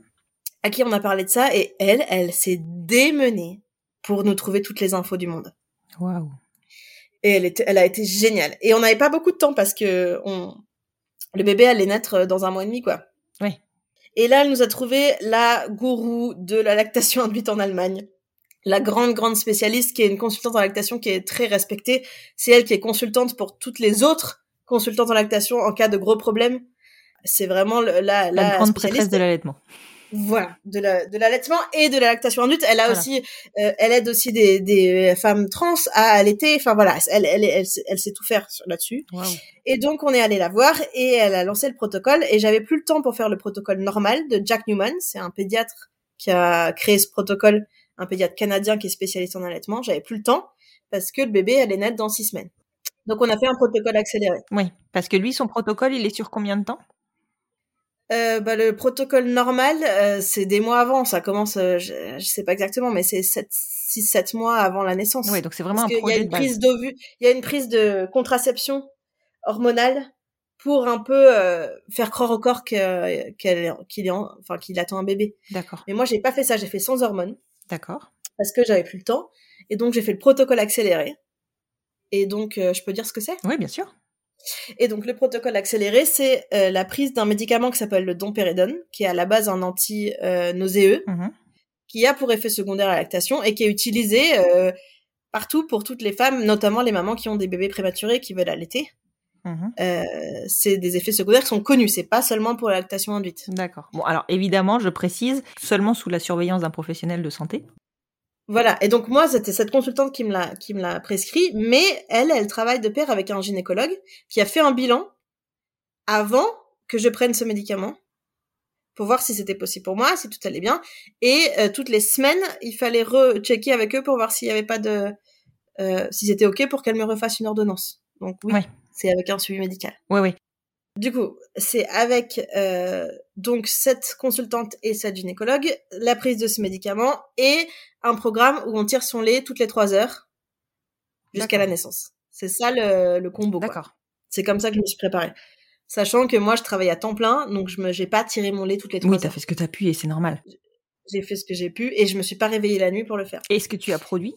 à qui on a parlé de ça, et elle, elle s'est démenée pour nous trouver toutes les infos du monde. Waouh. Et elle, était, elle a été géniale. Et on n'avait pas beaucoup de temps parce que on, le bébé allait naître dans un mois et demi, quoi. Ouais. Et là, elle nous a trouvé la gourou de la lactation induite en Allemagne. La grande, grande spécialiste qui est une consultante en lactation qui est très respectée. C'est elle qui est consultante pour toutes les autres consultantes en lactation en cas de gros problèmes. C'est vraiment le- la, La, la grande prêtresse de l'allaitement. Voilà, de la de l'allaitement et de la lactation induite. Elle a Voilà. aussi, euh, elle aide aussi des, des femmes trans à allaiter. Enfin voilà, elle elle elle, sait- elle sait tout faire là-dessus. Et donc on est allé la voir et elle a lancé le protocole. Et j'avais plus le temps pour faire le protocole normal de Jack Newman. C'est un pédiatre qui a créé ce protocole, un pédiatre canadien qui est spécialiste en allaitement. J'avais plus le temps parce que le bébé allait naître dans six semaines. Donc on a fait un protocole accéléré. Oui, parce que lui, son protocole, il est sur combien de temps? Euh, bah, le protocole normal, euh, c'est des mois avant. Ça commence, euh, je, je sais pas exactement, mais c'est 6-7 mois avant la naissance. Oui, donc c'est vraiment Parce un qu'il y a une de prise d'ovu, il y a une prise de contraception hormonale pour un peu euh, faire croire au corps que- qu'elle qu'il est en- enfin qu'il attend un bébé. D'accord, Mais moi j'ai pas fait ça, j'ai fait sans hormones d'accord. parce que j'avais plus le temps et donc j'ai fait le protocole accéléré. Et donc euh, je peux dire ce que c'est? Oui, bien sûr. Et donc le protocole accéléré, c'est euh, la prise d'un médicament qui s'appelle le dompéridone, qui est à la base un anti-nauséeux, Mhm. qui a pour effet secondaire la lactation et qui est utilisé euh, partout pour toutes les femmes, notamment les mamans qui ont des bébés prématurés qui veulent allaiter. Euh, c'est des effets secondaires qui sont connus, c'est pas seulement pour la lactation induite. D'accord. Bon, alors évidemment, je précise, seulement sous la surveillance d'un professionnel de santé. Voilà. Et donc moi, c'était cette consultante qui me l'a qui me l'a prescrit, mais elle, elle travaille de pair avec un gynécologue qui a fait un bilan avant que je prenne ce médicament pour voir si c'était possible pour moi, si tout allait bien. Et euh, toutes les semaines, il fallait rechecker avec eux pour voir s'il y avait pas de euh, si c'était ok pour qu'elle me refasse une ordonnance. Donc oui, Ouais. c'est avec un suivi médical. Oui, oui. Du coup, c'est avec euh, donc cette consultante et cette gynécologue, la prise de ce médicament et un programme où on tire son lait toutes les trois heures jusqu'à la naissance. C'est ça le, le combo. D'accord. C'est comme ça que je me suis préparée. Sachant que moi, je travaille à temps plein, donc je me, j'ai pas tiré mon lait toutes les trois Oui, t'as heures. fait ce que t'as pu et c'est normal. J'ai fait ce que j'ai pu et je me suis pas réveillée la nuit pour le faire. Est-ce que tu as produit?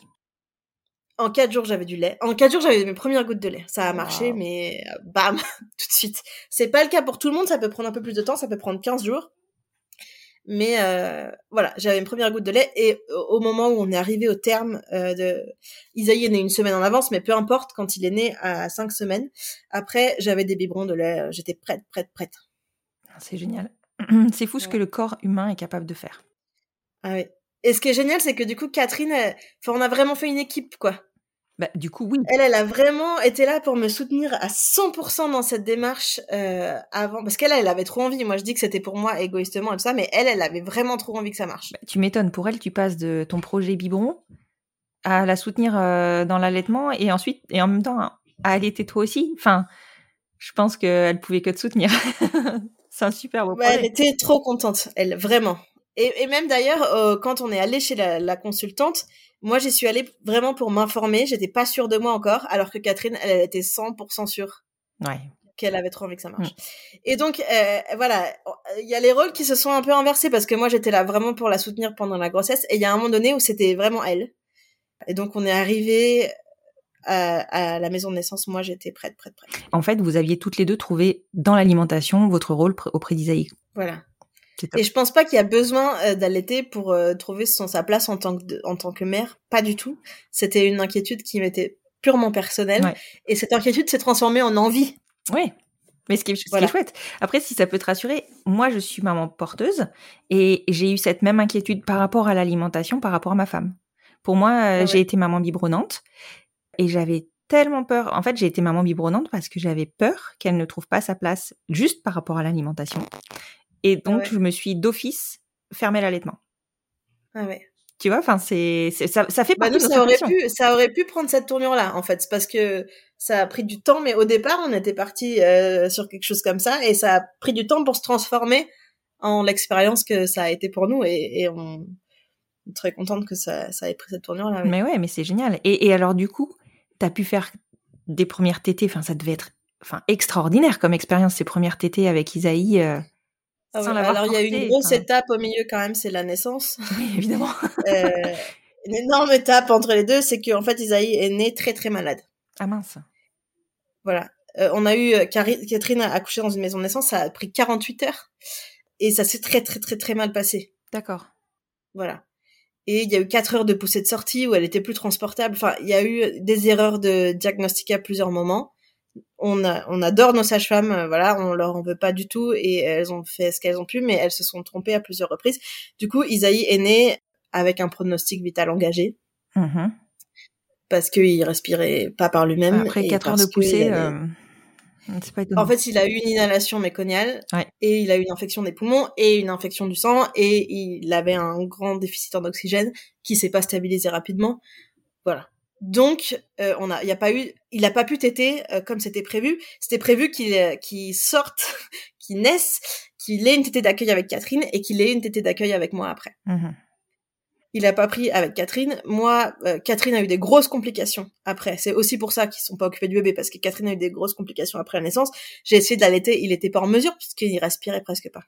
En quatre jours, j'avais du lait. En quatre jours, j'avais mes premières gouttes de lait. Ça a marché, Wow. mais euh, bam, tout de suite. C'est pas le cas pour tout le monde, ça peut prendre un peu plus de temps, ça peut prendre 15 jours. Mais euh, voilà, j'avais une première goutte de lait et au moment où on est arrivé au terme euh, de Isaïe est né une semaine en avance, mais peu importe quand il est né à cinq semaines. Après, j'avais des biberons de lait, euh, j'étais prête, prête, prête. C'est génial. C'est fou ce que le corps humain est capable de faire. Ah oui. Et ce qui est génial, c'est que du coup, Catherine, elle- on a vraiment fait une équipe, quoi. Bah, du coup, oui. Elle, elle a vraiment été là pour me soutenir à 100% dans cette démarche euh, avant, parce qu'elle, elle avait trop envie. Moi, je dis que c'était pour moi égoïstement et tout ça, mais elle, elle avait vraiment trop envie que ça marche. Bah, tu m'étonnes. Pour elle, tu passes de ton projet biberon à la soutenir euh, dans l'allaitement et ensuite, et en même temps, à allaiter toi aussi. Enfin, je pense qu'elle pouvait que te soutenir. C'est un super beau Ouais, elle projet. était trop contente, elle, vraiment. Et, et même d'ailleurs, euh, quand on est allé chez la, la consultante, moi, j'y suis allée vraiment pour m'informer. J'étais pas sûre de moi encore, alors que Catherine, elle, elle était 100% sûre. Ouais. qu'elle avait trop envie que ça marche. Mm. Et donc, euh, voilà, il y a les rôles qui se sont un peu inversés parce que moi, j'étais là vraiment pour la soutenir pendant la grossesse. Et il y a un moment donné où c'était vraiment elle. Et donc, on est arrivé à, à la maison de naissance. Moi, j'étais prête, prête, prête. En fait, vous aviez toutes les deux trouvé dans l'alimentation votre rôle pr- auprès d'Isaïe. Voilà. Et je pense pas qu'il y a besoin euh, d'allaiter pour euh, trouver son, sa place en tant, que, de- en tant que mère. Pas du tout. C'était une inquiétude qui m'était purement personnelle. Ouais. Et cette inquiétude s'est transformée en envie. Oui. Mais ce qui, est, ce qui est Voilà. chouette. Après, si ça peut te rassurer, moi, je suis maman porteuse et j'ai eu cette même inquiétude par rapport à l'alimentation, par rapport à ma femme. Pour moi, euh, ouais. j'ai été maman biberonnante et j'avais tellement peur. En fait, j'ai été maman biberonnante parce que j'avais peur qu'elle ne trouve pas sa place juste par rapport à l'alimentation. Et donc, Ouais. je me suis d'office fermé l'allaitement. Ah ouais. Tu vois, enfin, c'est, ça, ça fait Bah partie nous, de ça aurait pu, ça aurait pu prendre cette tournure-là, en fait. C'est parce que ça a pris du temps, mais au départ, on était parti euh, sur quelque chose comme ça, et ça a pris du temps pour se transformer en l'expérience que ça a été pour nous, et, et on est très contente que ça, ça ait pris cette tournure-là. Mais ouais, mais c'est génial. Et, et alors, du coup, t'as pu faire des premières tétées. Enfin, ça devait être enfin, extraordinaire comme expérience, ces premières tétées avec Isaïe. euh, Ah ouais, Alors il y a une grosse enfin. étape au milieu quand même, c'est la naissance. Oui, évidemment. Euh, une énorme étape entre les deux, c'est qu'en fait Isaïe est née très très malade. Ah mince. Voilà. Euh, on a eu euh, Cari- Catherine a accouché dans une maison de naissance, ça a pris 48 heures et ça s'est très très très très mal passé. D'accord. Voilà. Et il y a eu quatre heures de poussée de sortie où elle était plus transportable. Enfin, il y a eu des erreurs de diagnostic à plusieurs moments. On, a, on adore nos sages-femmes, euh, voilà, on leur en veut pas du tout et elles ont fait ce qu'elles ont pu, mais elles se sont trompées à plusieurs reprises. Du coup, Isaïe est né avec un pronostic vital engagé Mhm. parce qu'il respirait pas par lui-même. Après et 4 heures de poussée, avait- euh, pas étonnant. En fait, il a eu une inhalation méconiale Ouais. et il a eu une infection des poumons et une infection du sang et il avait un grand déficit en oxygène qui s'est pas stabilisé rapidement. Voilà. Donc, euh, on a, il a pas eu, il a pas pu téter euh, comme c'était prévu. C'était prévu qu'il euh, sorte, qu'il naisse, qu'il ait une tétée d'accueil avec Catherine et qu'il ait une tétée d'accueil avec moi après. Mhm. Il a pas pris avec Catherine. Moi, euh, Catherine a eu des grosses complications après. C'est aussi pour ça qu'ils sont pas occupés du bébé parce que Catherine a eu des grosses complications après la naissance. J'ai essayé de l'allaiter, il était pas en mesure puisqu'il respirait presque pas.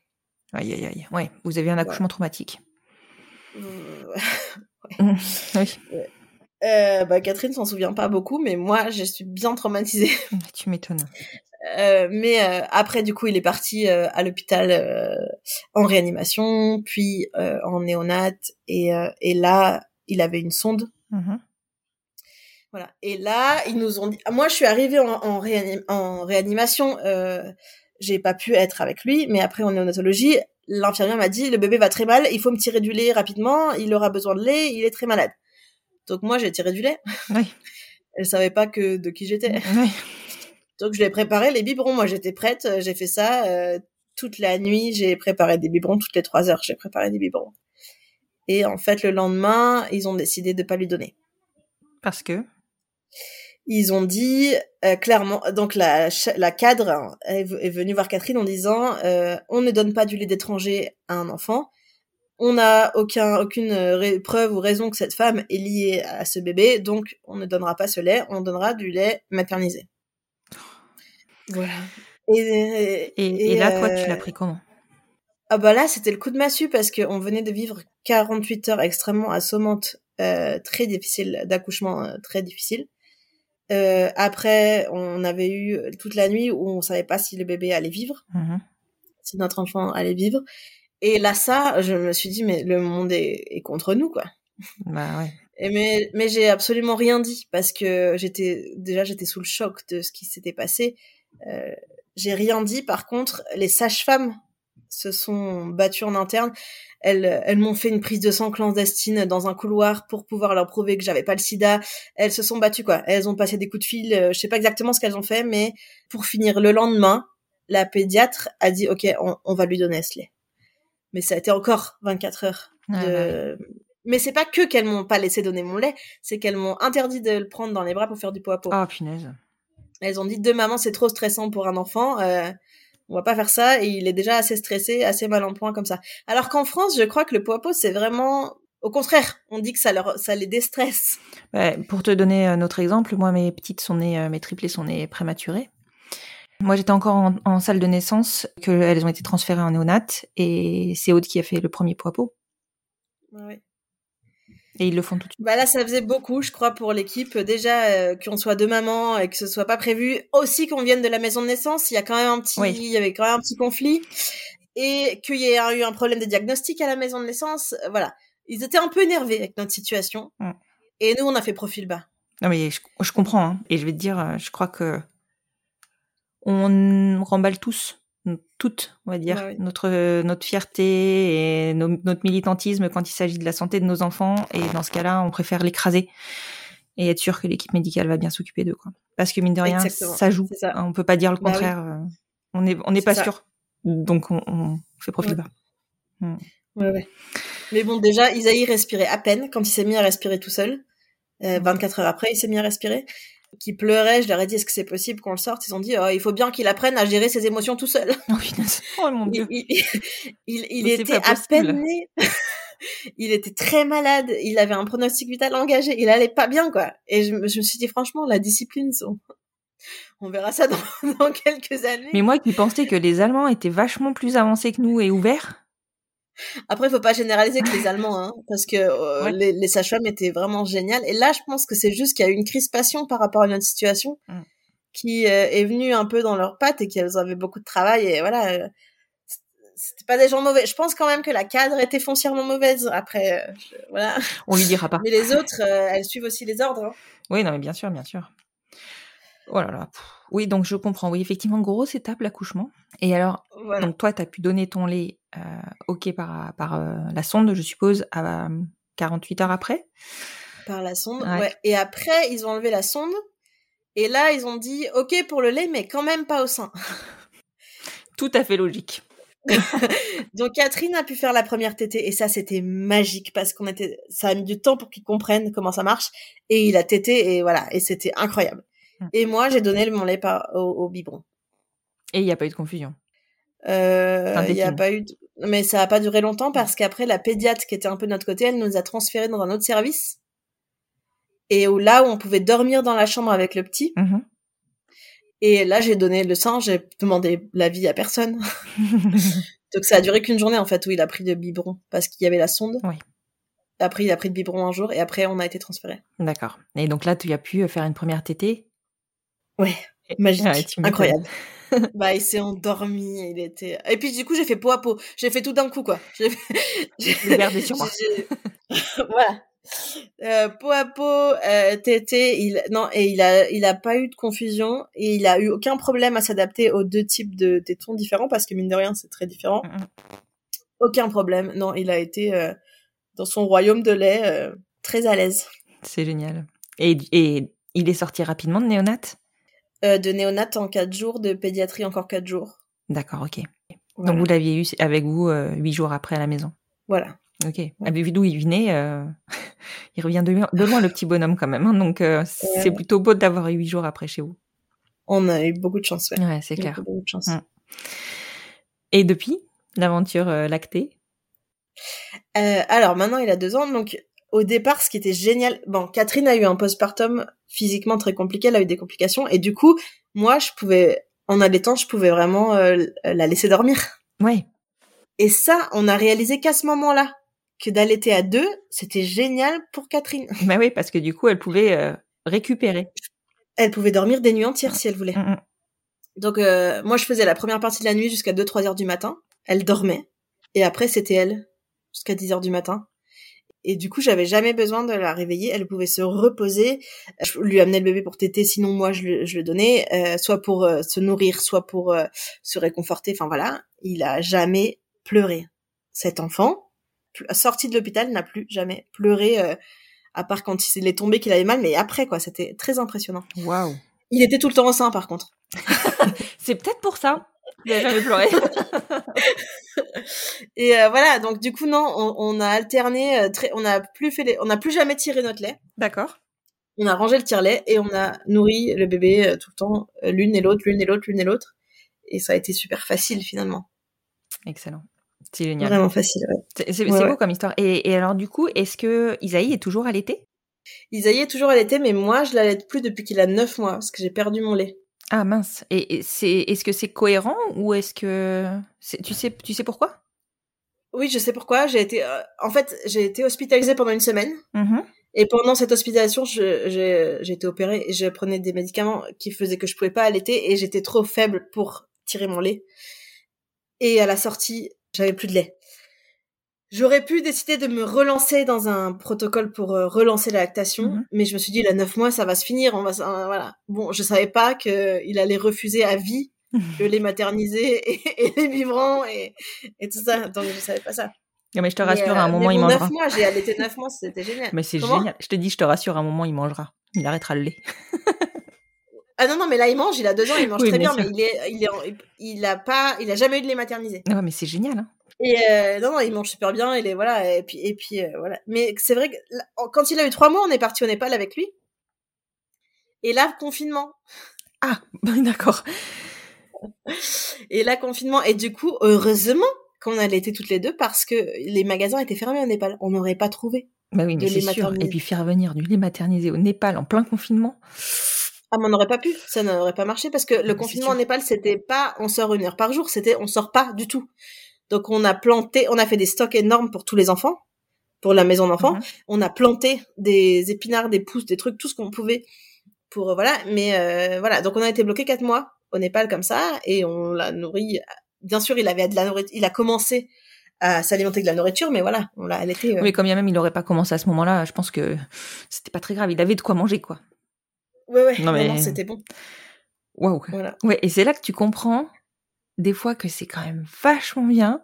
Aïe, aïe, aïe. Ouais, vous avez un accouchement traumatique. Euh. Oui, euh, bah, Catherine s'en souvient pas beaucoup, mais moi, je suis bien traumatisée. tu m'étonnes. Euh, mais euh, après, du coup, il est parti euh, à l'hôpital euh, en réanimation, puis euh, en néonat, et, euh, et là, il avait une sonde Mhm. Voilà. Et là, ils nous ont dit. Moi, je suis arrivée en, en, réanim- en réanimation. Euh, j'ai pas pu être avec lui, mais après en néonatologie, l'infirmière m'a dit le bébé va très mal, il faut me tirer du lait rapidement, il aura besoin de lait, il est très malade. Donc moi, j'ai tiré du lait. Oui. Elle savait pas que de qui j'étais. Oui. Donc je l'ai préparé les biberons. Moi, j'étais prête. euh, J'ai fait ça euh, toute la nuit. J'ai préparé des biberons toutes les trois heures. J'ai préparé des biberons. Et en fait, le lendemain, ils ont décidé de pas lui donner. Parce que? ils ont dit euh, clairement, donc la, la cadre est venue voir Catherine en disant euh, on ne donne pas du lait d'étranger à un enfant. On n'a aucun, aucune euh, preuve ou raison que cette femme est liée à ce bébé, donc on ne donnera pas ce lait, on donnera du lait maternisé. Voilà. Et, Et, et là, toi, euh, tu l'as pris comment? Ah bah là, c'était le coup de massue parce qu'on venait de vivre 48 heures extrêmement assommantes, euh, très difficiles, d'accouchement euh, très difficiles. Euh, après, on avait eu toute la nuit où on savait pas si le bébé allait vivre, Mhm. si notre enfant allait vivre. Et là, ça, je me suis dit, mais le monde est, est contre nous, quoi. Bah ouais. Et mais mais j'ai absolument rien dit parce que j'étais déjà j'étais sous le choc de ce qui s'était passé. Euh, j'ai rien dit. Par contre, les sages-femmes se sont battues en interne. Elles, elles m'ont fait une prise de sang clandestine dans un couloir pour pouvoir leur prouver que j'avais pas le sida. Elles se sont battues quoi. Elles ont passé des coups de fil. euh, je sais pas exactement ce qu'elles ont fait, mais pour finir le lendemain, la pédiatre a dit ok, on, on va lui donner ce lait. Mais ça a été encore 24 heures Ouais, de... Mais c'est pas que qu'elles m'ont pas laissé donner mon lait, c'est qu'elles m'ont interdit de le prendre dans les bras pour faire du pot à pot. Oh punaise. Elles ont dit deux mamans c'est trop stressant pour un enfant, euh, on va pas faire ça et il est déjà assez stressé, assez mal en point comme ça. Alors qu'en France, je crois que le pot à pot c'est vraiment au contraire, on dit que ça leur ça les déstresse. Ouais, pour te donner un autre exemple, moi mes petites sont nées, euh, mes triplés sont nées prématurées. Moi j'étais encore en, en salle de naissance, que elles ont été transférées en néonat et c'est Aude qui a fait le premier pot à pot. Ouais. Et ils le font tout de suite. Bah là, ça faisait beaucoup, je crois, pour l'équipe. Déjà, euh, qu'on soit deux mamans et que ce soit pas prévu. Aussi qu'on vienne de la maison de naissance, il y a quand même un petit, Oui. il y avait quand même un petit conflit. Et qu'il y ait eu un problème de diagnostic à la maison de naissance. euh, Voilà. Ils étaient un peu énervés avec notre situation. Mm. Et nous, on a fait profil bas. Non mais je, je comprends hein. et je vais te dire, euh, je crois que on remballe tous, toutes, on va dire, Ouais, notre notre fierté et nos- notre militantisme quand il s'agit de la santé de nos enfants et dans ce cas-là, on préfère l'écraser et être sûr que l'équipe médicale va bien s'occuper d'eux quoi. Parce que mine de rien, Exactement, ça joue. ça. On peut pas dire le Bah contraire. euh, On est on n'est C'est pas ça. sûr. Donc on, on fait profil Ouais. bas. Ouais, ouais. Mais bon, déjà, Isaïe respirait à peine quand il s'est mis à respirer tout seul. Euh, 24 heures après, il s'est mis à respirer. Qui pleurait, je leur ai dit, est-ce que c'est possible qu'on le sorte? Ils ont dit, oh, il faut bien qu'il apprenne à gérer ses émotions tout seul. Oh. Oh, mon il, dieu. il, il, il C'est était à peine né. il était très malade. Il avait un pronostic vital engagé. Il allait pas bien, quoi. Et je, me- je me suis dit, franchement, la discipline, on verra ça dans, dans quelques années. Mais moi qui pensais que les Allemands étaient vachement plus avancés que nous et ouverts. Après, il faut pas généraliser que les Allemands, hein, parce que euh, Ouais. les, les sages-femmes étaient vraiment géniales. Et là, je pense que c'est juste qu'il y a eu une crispation par rapport à notre situation Mm. qui euh, est venue un peu dans leurs pattes et qu'elles avaient beaucoup de travail. Et voilà, euh, c'était pas des gens mauvais. Je pense quand même que la cadre était foncièrement mauvaise. Après, je- voilà. On lui dira pas. Mais les autres, elles suivent aussi les ordres. hein. Oui, non, mais bien sûr, bien sûr. Oh là là. Oui, donc je comprends. Oui, effectivement, grosse étape l'accouchement. Et alors, Voilà. donc toi, tu as pu donner ton lait, euh, ok, par, par euh, la sonde, je suppose, à euh, 48 heures après? Par la sonde. Ouais. Ouais. Et après, ils ont enlevé la sonde. Et là, ils ont dit, OK pour le lait, mais quand même pas au sein. Tout à fait logique. Donc Catherine a pu faire la première tétée et ça c'était magique parce qu'on était ça a mis du temps pour qu'il comprenne comment ça marche et il a tété et voilà et c'était incroyable. Mm. Et moi j'ai donné mon lait par, au, au biberon. Et il n'y a pas eu de confusion. Euh, il y a pas eu de- mais ça a pas duré longtemps parce qu'après la pédiatre qui était un peu de notre côté, elle nous a transférés dans un autre service. Et où là où on pouvait dormir dans la chambre avec le petit Mhm. et là j'ai donné le sein, j'ai demandé l'avis à personne. Donc ça a duré qu'une journée en fait où il a pris de biberon parce qu'il y avait la sonde. Oui. Après il a pris de biberon un jour et après on a été transféré. D'accord. Et donc là, tu as pu faire une première tétée. Ouais, magique, Ouais, incroyable. bah il s'est endormi, il était. Et puis du coup j'ai fait peau à peau, j'ai fait tout d'un coup quoi. J'ai fait- sur moi. voilà. Euh, peau à peau, euh, tété, il non et il a il a pas eu de confusion et il a eu aucun problème à s'adapter aux deux types de tétons différents parce que mine de rien c'est très différent. Mhm. Aucun problème. Non, il a été euh, dans son royaume de lait euh, très à l'aise. C'est génial. Et, et il est sorti rapidement de néonat Euh, de néonat en 4 jours, de pédiatrie encore 4 jours. D'accord, ok. Voilà. Donc vous l'aviez eu avec vous euh, huit jours après à la maison. Voilà. Ok. Avez vu d'où il venait euh, Il revient de, loin- de loin le petit bonhomme quand même. hein, donc euh, c'est plutôt beau d'avoir eu huit jours après chez vous. On a eu beaucoup de chance, ouais. Ouais, c'est clair. Beaucoup, de chance. Mm. Et depuis l'aventure lactée? Alors maintenant il a deux ans, donc au départ ce qui était génial, bon Catherine a eu un postpartum physiquement très compliqué, elle a eu des complications et du coup moi je pouvais en allaitant je pouvais vraiment euh, la laisser dormir. Ouais. Et ça on a réalisé qu'à ce moment-là que d'allaiter à deux c'était génial pour Catherine. Bah oui, parce que du coup, elle pouvait euh, récupérer. Elle pouvait dormir des nuits entières si elle voulait. Mm, mm. Donc euh, moi je faisais la première partie de la nuit jusqu'à 2-3 heures du matin. Elle dormait. et après c'était elle jusqu'à 10 heures du matin. Et du coup, j'avais jamais besoin de la réveiller. Elle pouvait se reposer. Je lui amenais le bébé pour téter, sinon moi je le, je le donnais, euh, soit pour euh, se nourrir, soit pour euh, se réconforter. Enfin voilà, il a jamais pleuré. Cet enfant, sorti de l'hôpital, n'a plus jamais pleuré, à part quand il est tombé qu'il avait mal, mais après quoi, c'était très impressionnant. Waouh. Il était tout le temps enceint par contre. C'est peut-être pour ça. A jamais pleuré. et euh, voilà, donc du coup non, on, on a alterné, euh, très, on a plus fait, les, on a plus jamais tiré notre lait. D'accord. On a rangé le tire-lait et on a nourri le bébé euh, tout le temps, l'une et l'autre, l'une et l'autre, l'une et l'autre. Et ça a été super facile finalement. Excellent. C'est génial. Vraiment facile. Ouais. C'est Ouais, ouais. beau comme histoire. Et, et alors du coup, est-ce que Isaïe est toujours allaité Isaïe est toujours allaité, mais moi je l'allaite plus depuis qu'il a 9 mois parce que j'ai perdu mon lait. Ah mince. Et, et c'est est-ce que c'est cohérent ou est-ce que c'est- tu sais tu sais pourquoi? Oui, je sais pourquoi. J'ai été, euh, en fait, j'ai été hospitalisée pendant une semaine. Mhm. Et pendant cette hospitalisation, je- j'ai j'ai été opérée et je prenais des médicaments qui faisaient que je pouvais pas allaiter et j'étais trop faible pour tirer mon lait. Et à la sortie, j'avais plus de lait. J'aurais pu décider de me relancer dans un protocole pour euh, relancer la lactation, Mhm. mais je me suis dit, là, neuf mois, ça va se finir, on va, euh, voilà. Bon, je savais pas que il allait refuser à vie le lait maternisé et, et les biberons et, et tout ça, donc je savais pas ça. Non mais je te Mais, rassure, à un euh, moment il mangera. neuf mois, j'ai allaité neuf mois, c'était génial. Mais c'est génial. Je te dis, je te rassure, à un moment il mangera. Il arrêtera le lait. Ah non non mais là il mange, il a deux ans, il mange Oui, très bien sûr. mais il est il est en- il a pas il a jamais eu de lait maternisé. Ouais, mais c'est génial. Hein. Et euh, non non il mange super bien, il est voilà et puis et puis euh, voilà. Mais c'est vrai que là, quand il a eu trois mois, on est parti au Népal avec lui. Et là confinement. Ah, d'accord. Et là confinement et du coup heureusement qu'on allait été toutes les deux parce que les magasins étaient fermés au Népal, on n'aurait pas trouvé. Bah oui, mais c'est sûr. Et puis faire venir du lait maternisé au Népal en plein confinement. Ah, mais on n'aurait pas pu, ça n'aurait pas marché parce que le c'est confinement au Népal, c'était pas on sort une heure par jour, c'était on sort pas du tout. Donc on a planté, on a fait des stocks énormes pour tous les enfants, pour la maison d'enfants. Mhm. On a planté des épinards, des pousses, des trucs, tout ce qu'on pouvait pour euh, voilà. Mais euh, voilà, donc on a été bloqué quatre mois au Népal comme ça et on l'a nourri. Bien sûr, il avait de la nourriture, il a commencé à s'alimenter de la nourriture, mais voilà, on l'a allaité. euh, Oui, comme bien même il aurait pas commencé à ce moment-là, je pense que c'était pas très grave. Il avait de quoi manger, quoi. Ouais, ouais, Non, non, mais- non, c'était bon. Waouh. Voilà. Ouais, et c'est là que tu comprends des fois que c'est quand même vachement bien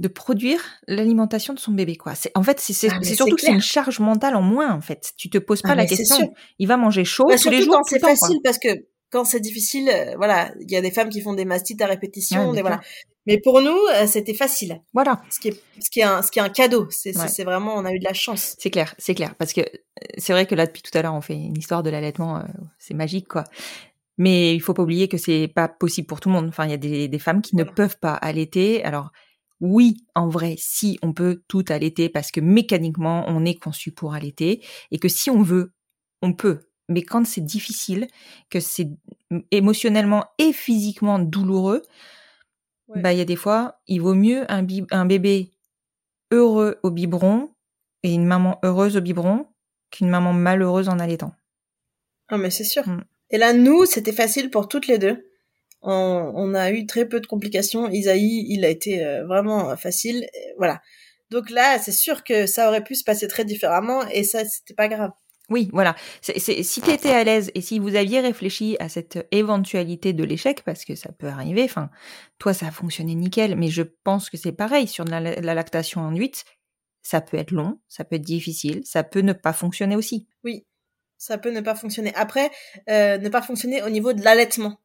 de produire l'alimentation de son bébé, quoi. C'est, en fait, c'est, Ah, surtout que c'est une charge mentale en moins, en fait. Tu te poses pas Ah, la mais c'est question. Il va manger chaud Bah, tous les jours. c'est quoi. facile parce que quand c'est difficile, euh, voilà, il y a des femmes qui font des mastites à répétition, Ouais, des bien voilà. Mais pour nous, euh, c'était facile. Voilà. Ce qui est, ce qui est un, ce qui est un cadeau. C'est, Ouais. vraiment, on a eu de la chance. C'est clair, c'est clair. Parce que euh, c'est vrai que là, depuis tout à l'heure, on fait une histoire de l'allaitement, euh, c'est magique, quoi. Mais il faut pas oublier que c'est pas possible pour tout le monde. Enfin, il y a des, des femmes qui ne peuvent pas allaiter. Alors, oui, en vrai, si on peut tout allaiter parce que mécaniquement, on est conçu pour allaiter et que si on veut, on peut. Mais quand c'est difficile, que c'est émotionnellement et physiquement douloureux, Ouais. bah il y a des fois, il vaut mieux un bébé heureux au biberon et une maman heureuse au biberon qu'une maman malheureuse en allaitant. Ah, mais c'est sûr. Mm. Et là, nous, c'était facile pour toutes les deux. On, on a eu très peu de complications. Isaïe, il a été euh, vraiment euh, facile. Et Voilà. Donc là, c'est sûr que ça aurait pu se passer très différemment et ça, c'était pas grave. Oui, voilà. C'est, c'est- si tu étais à l'aise et si vous aviez réfléchi à cette éventualité de l'échec, parce que ça peut arriver, enfin, toi, ça a fonctionné nickel, mais je pense que c'est pareil sur la, la lactation induite. Ça peut être long, ça peut être difficile, ça peut ne pas fonctionner aussi. Oui, ça peut ne pas fonctionner. Après, euh, ne pas fonctionner au niveau de l'allaitement.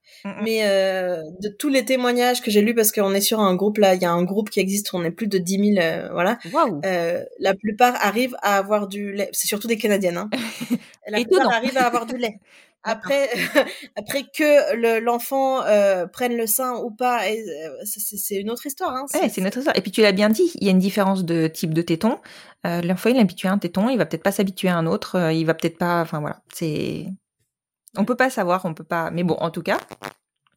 Mais euh, de tous les témoignages que j'ai lus, parce qu'on est sur un groupe là, il y a un groupe qui existe, on est plus de 10 000, euh, voilà. Waouh! Euh, la plupart arrivent à avoir du lait. C'est surtout des Canadiennes. Hein. La plupart arrivent à avoir du lait. Après, après que le- l'enfant euh, prenne le sein ou pas, euh, c'est- une autre histoire. Hein. Ouais, c'est notre histoire. Et puis tu l'as bien dit, il y a une différence de type de téton. Euh, L'enfant, il est habitué à un téton, il va peut-être pas s'habituer à un autre, euh, il va peut-être pas. Enfin voilà, c'est. On peut pas savoir, on peut pas. Mais bon, en tout cas,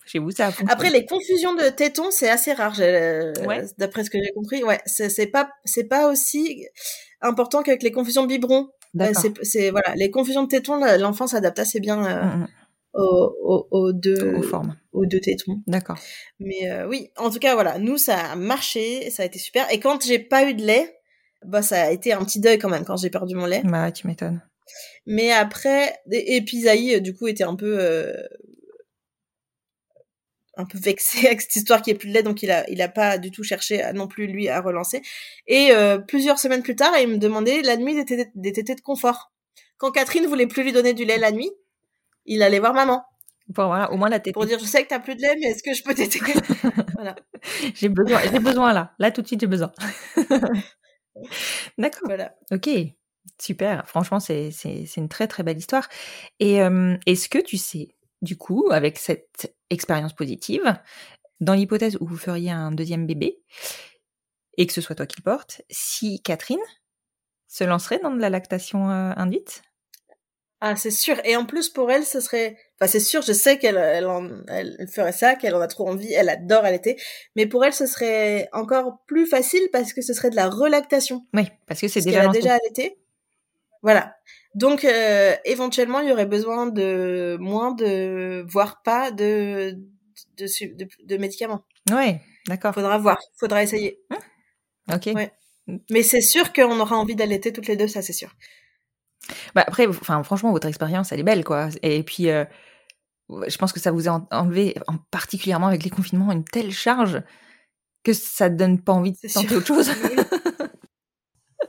chez vous, ça a fonctionné. Après, les confusions de tétons, c'est assez rare, euh, Ouais. d'après ce que j'ai compris. Ouais, c'est pas, c'est pas aussi important qu'avec les confusions de biberons. Euh, D'accord. c'est, voilà, les confusions de tétons, l'enfant s'adapte assez bien. Mm, mm. aux, aux, aux deux, Aux formes. aux deux tétons. D'accord. Mais euh, oui, en tout cas, voilà, nous, ça a marché, ça a été super. Et quand j'ai pas eu de lait, bah, ça a été un petit deuil quand même quand j'ai perdu mon lait. Bah, tu m'étonnes. Mais après, et, et puis Isaïe, euh, du coup, était un peu, euh, un peu vexé avec cette histoire qu'il n'y ait plus de lait, donc il a, il a pas du tout cherché à, non plus lui à relancer. Et euh, plusieurs semaines plus tard, il me demandait la nuit des tétés, des tétés de confort. Quand Catherine voulait plus lui donner du lait la nuit, il allait voir maman Bon, voilà, au moins la tête. pour dire je sais que t'as plus de lait, mais est-ce que je peux téter Voilà, J'ai besoin, j'ai besoin là. Là, tout de suite, j'ai besoin. D'accord. Ok. Super. Franchement, c'est une très, très belle histoire. Et euh, est-ce que tu sais, du coup, avec cette expérience positive, dans l'hypothèse où vous feriez un deuxième bébé, et que ce soit toi qui le porte, si Catherine se lancerait dans de la lactation euh, induite? Ah, c'est sûr. Et en plus, pour elle, ce serait... Enfin, c'est sûr, je sais qu'elle elle en- elle ferait ça, qu'elle en a trop envie, elle adore allaiter. Mais pour elle, ce serait encore plus facile parce que ce serait de la relactation. Oui, parce que c'est déjà qu'elle a déjà allaité. Voilà. Donc, euh, éventuellement, il y aurait besoin de moins de... voire pas de... de, su- de, de médicaments. Ouais, d'accord. Faudra voir. Faudra essayer. Ok. Ouais. Mais c'est sûr qu'on aura envie d'allaiter toutes les deux, ça c'est sûr. Bah après, enfin franchement, votre expérience, elle est belle, quoi. Et puis, euh, je pense que ça vous a en- enlevé, en particulièrement avec les confinements, une telle charge que ça donne pas envie de tenter sûr. autre chose,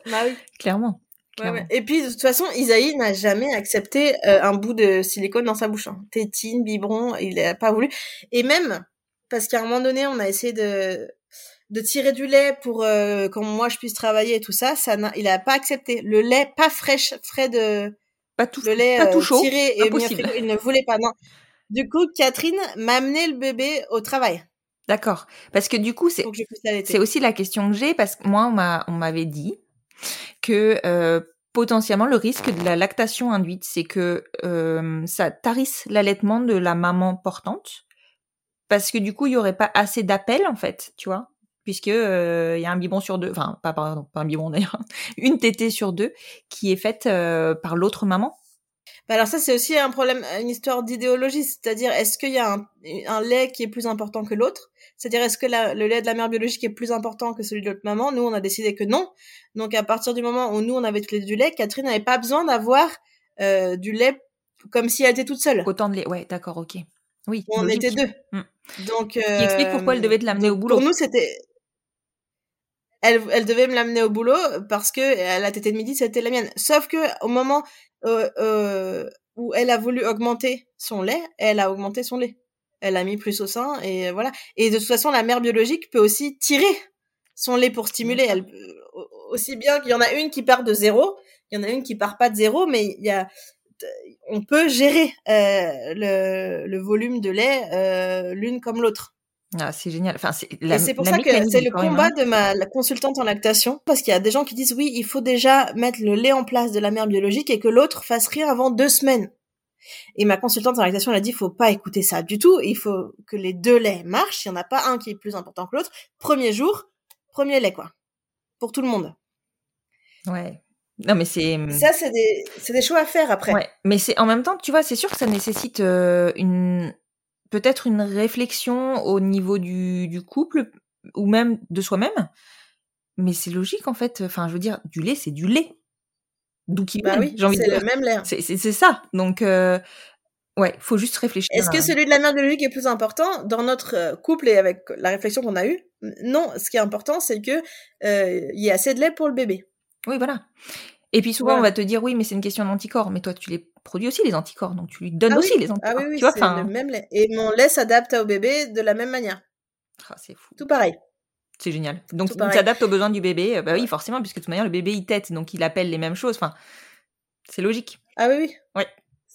bah oui. clairement. Ouais, clairement. ouais. Et puis de toute façon, Isaïe n'a jamais accepté euh, un bout de silicone dans sa bouche. Hein. Tétine, biberon, il a pas voulu. Et même parce qu'à un moment donné, on a essayé de de tirer du lait pour euh, que moi je puisse travailler et tout ça, ça n'a, il a pas accepté. Le lait pas fraîche, frais de Pas tout, le lait pas tout euh, chaud, tiré et impossible. il ne voulait pas. Non. Du coup, Catherine m'a amené le bébé au travail D'accord. Parce que du coup, c'est c'est aussi la question que j'ai parce que moi, on m'a on m'avait dit que euh, potentiellement le risque de la lactation induite, c'est que euh, ça tarisse l'allaitement de la maman portante parce que du coup, il y aurait pas assez d'appels en fait, tu vois, puisque euh, il y a un biberon sur deux, enfin pas pardon, pas un biberon d'ailleurs, une tétée sur deux qui est faite euh, par l'autre maman. Bah alors ça c'est aussi un problème, une histoire d'idéologie, c'est-à-dire est-ce qu'il y a un, un lait qui est plus important que l'autre? C'est-à-dire est-ce que la- le lait de la mère biologique est plus important que celui de l'autre maman? Nous on a décidé que non. Donc à partir du moment où nous on avait tous les du lait, Catherine n'avait pas besoin d'avoir euh, du lait comme si elle était toute seule. Autant de lait, ouais, d'accord, ok. Oui. On logique. était deux. Mm. Donc Qui explique pourquoi elle devait te l'amener au boulot. Pour nous c'était elle, elle devait me l'amener au boulot parce que la tétée de midi c'était la mienne. Sauf que au moment euh, euh, où elle a voulu augmenter son lait, elle a augmenté son lait. Elle a mis plus au sein et voilà. Et de toute façon, la mère biologique peut aussi tirer son lait pour stimuler. Elle, euh, aussi bien qu'il y en a une qui part de zéro, il y en a une qui part pas de zéro, mais il y a, on peut gérer euh, le, le volume de lait euh, l'une comme l'autre. Ah, c'est génial. Enfin, c'est la, Et c'est pour ça que c'est le combat humain. de ma la consultante en lactation, parce qu'il y a des gens qui disent oui, il faut déjà mettre le lait en place de la mère biologique et que l'autre fasse rien avant deux semaines. Et ma consultante en lactation, elle a dit, il faut pas écouter ça du tout, il faut que les deux laits marchent, il y en a pas un qui est plus important que l'autre. Premier jour, premier lait, quoi. Pour tout le monde. Ouais. Non, mais c'est. Ça, c'est des, c'est des choix à faire après. Ouais, mais c'est en même temps, tu vois, c'est sûr que ça nécessite euh, une peut-être une réflexion au niveau du, du couple ou même de soi-même. Mais c'est logique en fait. Enfin, je veux dire, du lait, c'est du lait. D'où qui Bah oui, j'ai envie de c'est dire. le même lait. C'est c'est- c'est ça. Donc, euh, ouais, faut juste réfléchir. Est-ce que celui de la mère biologique est plus important dans notre euh, couple et avec la réflexion qu'on a eue? Non, ce qui est important, c'est que euh, il y ait assez de lait pour le bébé. Oui, voilà. Et puis souvent, on va te dire, oui, mais c'est une question d'anticorps. Mais toi, tu les produis aussi, les anticorps. Donc, tu lui donnes Ah aussi oui. les anticorps. Ah oui, oui, tu vois, le même lait. Et mon lait s'adapte au bébé de la même manière. ah, c'est fou. Tout pareil. C'est génial. Donc, Tout il s'adapte aux besoins du bébé. Euh, Bah oui, forcément, puisque de toute manière, le bébé, il tète. Donc, il appelle les mêmes choses. Enfin, c'est logique. Ah oui, oui. Ouais.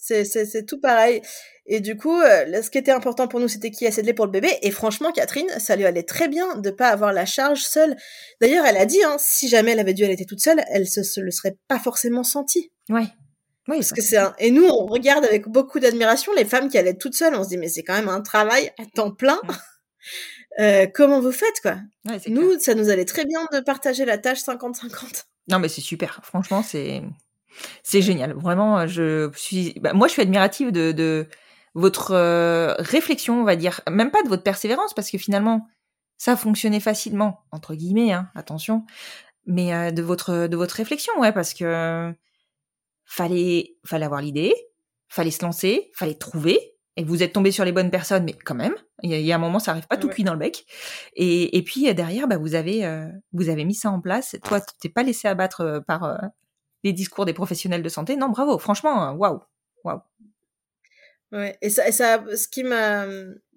C'est, tout pareil. Et du coup, euh, ce qui était important pour nous, c'était qu'il y ait de lait pour le bébé. Et franchement, Catherine, ça lui allait très bien de pas avoir la charge seule. D'ailleurs, elle a dit, hein, si jamais elle avait dû allaiter toute seule, elle se, se le serait pas forcément sentie. Ouais. Oui, Parce que c'est un... Et nous, on regarde avec beaucoup d'admiration les femmes qui allaitent toutes seules. On se dit, mais c'est quand même un travail à temps plein. Euh, comment vous faites, quoi? Ouais, c'est clair. Nous, ça nous allait très bien de partager la tâche 50-50. Non, mais c'est super. Franchement, c'est c'est génial. Vraiment, je suis. bah, moi, je suis admirative de, de votre euh, réflexion, on va dire, même pas de votre persévérance, parce que finalement, ça fonctionnait facilement, entre guillemets, hein, attention, mais euh, de votre de votre réflexion, ouais, parce que fallait fallait avoir l'idée, fallait se lancer, fallait trouver, et vous êtes tombé sur les bonnes personnes, mais quand même, il y, a un moment, ça arrive pas tout cuit dans le bec. Et, et puis derrière, bah, vous avez vous avez mis ça en place. Toi, tu t'es pas laissé abattre par les discours des professionnels de santé. Non, bravo, franchement, waouh, waouh. Ouais, et ça, et ça, ce qui m'a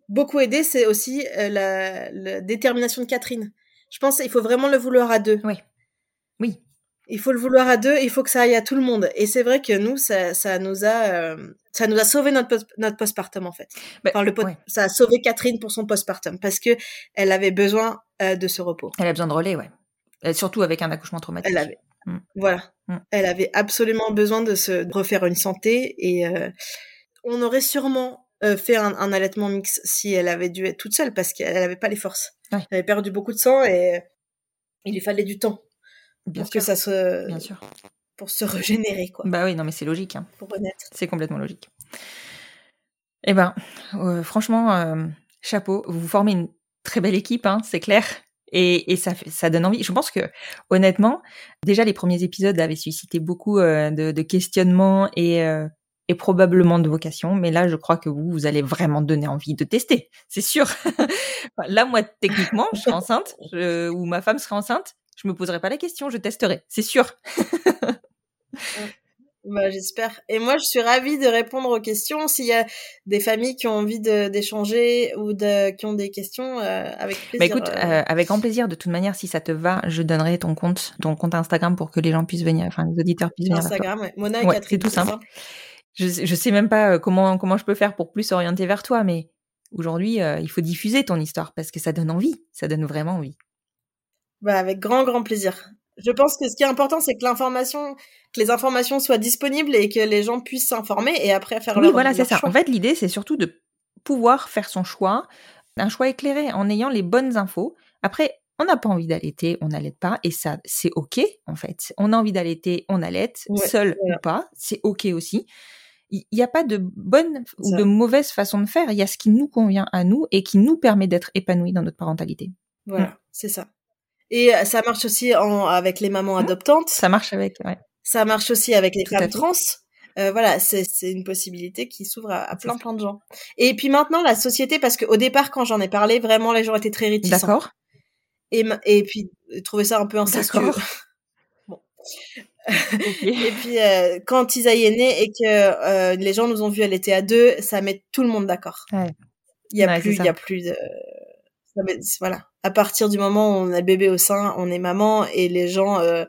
beaucoup aidé, c'est aussi la, la, détermination de Catherine. Je pense qu'il faut vraiment le vouloir à deux. Oui. Oui. Il faut le vouloir à deux, il faut que ça aille à tout le monde. Et c'est vrai que nous, ça, ça nous a, ça nous a sauvé notre, post, notre postpartum en fait. Bah, enfin, le ouais. Ça a sauvé Catherine pour son postpartum parce que elle avait besoin euh, de ce repos. Elle a besoin de relais, ouais. Et surtout avec un accouchement traumatique. Elle avait, Mm. voilà, Mm. elle avait absolument besoin de se refaire une santé et euh, on aurait sûrement euh, fait un, un, allaitement mix si elle avait dû être toute seule parce qu'elle avait pas les forces. Ouais. Elle avait perdu beaucoup de sang et il lui fallait du temps Bien pour sûr. que ça se Bien sûr. pour se régénérer quoi, Bah oui, non, mais c'est logique. Hein. pour renaître. C'est complètement logique. Eh ben, euh, franchement, chapeau. Vous formez une très belle équipe, hein, c'est clair. Et, et ça, ça donne envie. Je pense que, honnêtement, déjà les premiers épisodes avaient suscité beaucoup euh, de, de questionnements et, euh, et probablement de vocations. Mais là, je crois que vous, vous allez vraiment donner envie de tester. C'est sûr. Là, moi, techniquement, je serai enceinte, je- ou ma femme sera enceinte. Je me poserai pas la question, je testerai. C'est sûr. Bah, j'espère. Et moi, je suis ravie de répondre aux questions. S'il y a des familles qui ont envie d'échanger ou de, qui ont des questions, euh, avec Bah plaisir. écoute, euh, euh, avec grand plaisir. De toute manière, si ça te va, je donnerai ton compte, ton compte Instagram pour que les gens puissent venir, enfin les auditeurs puissent venir vers toi. Instagram, ouais. Mona et Ouais, Catherine. c'est tout simple. Je, je sais même pas euh, comment comment je peux faire pour plus orienter vers toi, mais aujourd'hui, euh, il faut diffuser ton histoire parce que ça donne envie, ça donne vraiment envie. Bah, avec grand, grand plaisir. Je pense que ce qui est important, c'est que l'information, que les informations soient disponibles et que les gens puissent s'informer et après faire Oui, leur, voilà, c'est ça. choix. En fait, l'idée, c'est surtout de pouvoir faire son choix, un choix éclairé en ayant les bonnes infos. Après, on n'a pas envie d'allaiter, on n'allaite pas, et ça, c'est ok en fait. On a envie d'allaiter, on allaite, Ouais, seul voilà. ou pas, c'est ok aussi. Il n'y a pas de bonne ou de mauvaise façon de faire. Il y a ce qui nous convient à nous et qui nous permet d'être épanouis dans notre parentalité. Voilà, Mm. c'est ça. Et euh, ça marche aussi en, avec les mamans adoptantes. Ça marche avec. Ouais. Ça marche aussi avec les Tout femmes trans. Euh, voilà, c'est une possibilité qui s'ouvre à, à plein plein de gens. Et puis maintenant la société, parce qu'au départ quand j'en ai parlé, vraiment les gens étaient très réticents. D'accord. Et, et puis ils trouvaient ça un peu incestueux. Bon. Et puis euh, quand Isaïe est né et que euh, les gens nous ont vu, elle était à deux, ça met tout le monde d'accord. Ouais. Il y a Ouais, plus, y a plus de, ça voilà. À partir du moment où on a le bébé au sein, on est maman et les gens euh,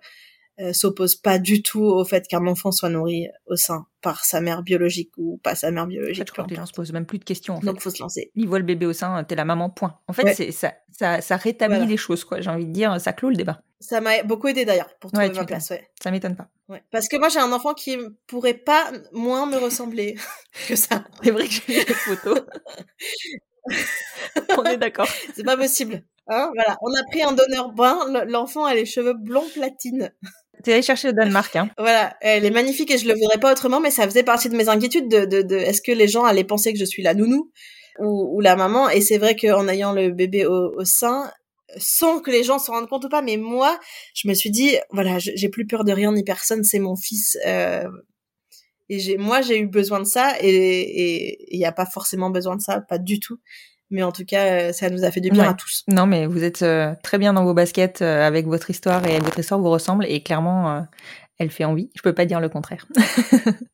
euh, s'opposent pas du tout au fait qu'un enfant soit nourri au sein par sa mère biologique ou pas sa mère En biologique. fait, je crois que les gens se posent même plus de questions. En fait. Donc faut se lancer. Ils voient le bébé au sein, t'es la maman, point. En fait, Ouais. c'est ça, ça, ça rétablit Voilà. les choses, quoi. J'ai envie de dire, ça clôt le débat. Ça m'a beaucoup aidé d'ailleurs pour trouver Ouais, ma place. Ouais. Ça m'étonne pas. ouais. Parce que moi j'ai un enfant qui pourrait pas moins me ressembler que ça. C'est vrai que j'ai vu les photos. On est d'accord. C'est pas possible. Hein voilà. On a pris un donneur brun. L'enfant a les cheveux blonds platine. T'es allé chercher au Danemark, hein. Voilà, elle est magnifique et je le voudrais pas autrement, mais ça faisait partie de mes inquiétudes de, de, de est-ce que les gens allaient penser que je suis la nounou ou, ou la maman? Et c'est vrai qu'en ayant le bébé au, au sein, sans que les gens s'en rendent compte ou pas, mais moi, je me suis dit, voilà, j'ai plus peur de rien ni personne, c'est mon fils. euh, et moi, j'ai eu besoin de ça et il n'y a pas forcément besoin de ça, pas du tout. Mais en tout cas, euh, ça nous a fait du bien Ouais. à tous. Non, mais vous êtes euh, très bien dans vos baskets euh, avec votre histoire et votre histoire vous ressemble et clairement, euh, elle fait envie. Je peux pas dire le contraire.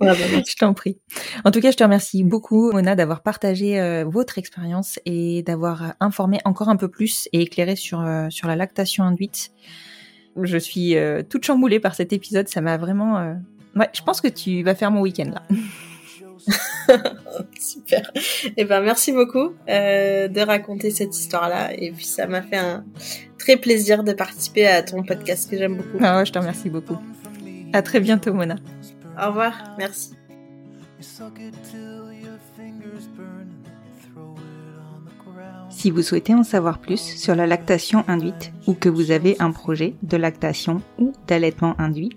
Bah, je t'en prie. En tout cas, je te remercie beaucoup, Mona, d'avoir partagé euh, votre expérience et d'avoir informé encore un peu plus et éclairé sur, euh, sur la lactation induite. Je suis euh, toute chamboulée par cet épisode. Ça m'a vraiment. Ouais, je pense que tu vas faire mon week-end là. Super. Et ben merci beaucoup euh, de raconter cette histoire-là. Et puis ça m'a fait un très plaisir de participer à ton podcast que j'aime beaucoup. Ah ouais, je te remercie beaucoup. À très bientôt, Mona. Au revoir. Merci. Si vous souhaitez en savoir plus sur la lactation induite ou que vous avez un projet de lactation ou d'allaitement induit,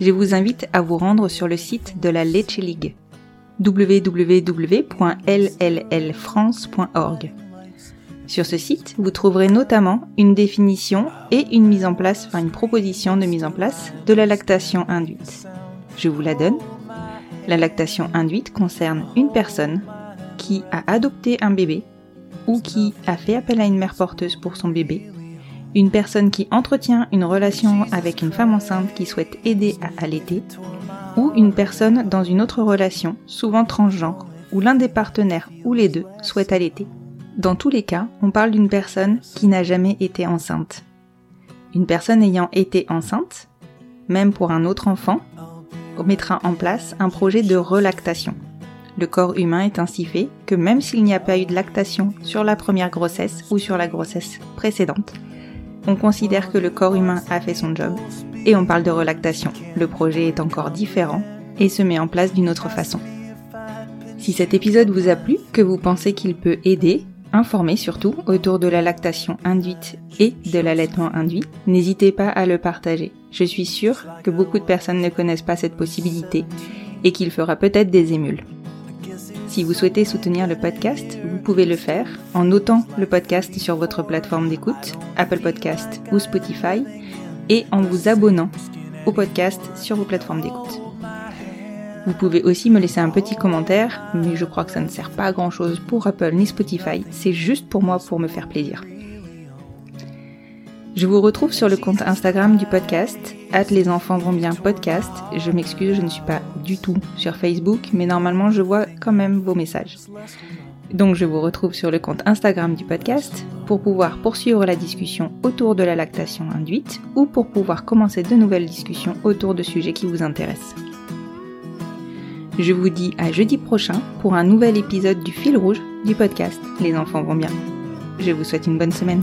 je vous invite à vous rendre sur le site de la Leche League. www.lllfrance.org. Sur ce site, vous trouverez notamment une définition et une mise en place, enfin une proposition de mise en place de la lactation induite. Je vous la donne. La lactation induite concerne une personne qui a adopté un bébé ou qui a fait appel à une mère porteuse pour son bébé, une personne qui entretient une relation avec une femme enceinte qui souhaite aider à allaiter, ou une personne dans une autre relation, souvent transgenre, où l'un des partenaires ou les deux souhaite allaiter. Dans tous les cas, on parle d'une personne qui n'a jamais été enceinte. Une personne ayant été enceinte, même pour un autre enfant, mettra en place un projet de relactation. Le corps humain est ainsi fait que même s'il n'y a pas eu de lactation sur la première grossesse ou sur la grossesse précédente, on considère que le corps humain a fait son job et on parle de relactation. Le projet est encore différent et se met en place d'une autre façon. Si cet épisode vous a plu, que vous pensez qu'il peut aider, informer surtout autour de la lactation induite et de l'allaitement induit, n'hésitez pas à le partager. Je suis sûre que beaucoup de personnes ne connaissent pas cette possibilité et qu'il fera peut-être des émules. Si vous souhaitez soutenir le podcast, vous pouvez le faire en notant le podcast sur votre plateforme d'écoute, Apple Podcast ou Spotify, et en vous abonnant au podcast sur vos plateformes d'écoute. Vous pouvez aussi me laisser un petit commentaire, mais je crois que ça ne sert pas à grand chose pour Apple ni Spotify, c'est juste pour moi pour me faire plaisir. Je vous retrouve sur le compte Instagram du podcast, at les enfants vont bien podcast. Je m'excuse, je ne suis pas du tout sur Facebook, mais normalement je vois quand même vos messages. Donc je vous retrouve sur le compte Instagram du podcast pour pouvoir poursuivre la discussion autour de la lactation induite ou pour pouvoir commencer de nouvelles discussions autour de sujets qui vous intéressent. Je vous dis à jeudi prochain pour un nouvel épisode du fil rouge du podcast Les enfants vont bien. Je vous souhaite une bonne semaine.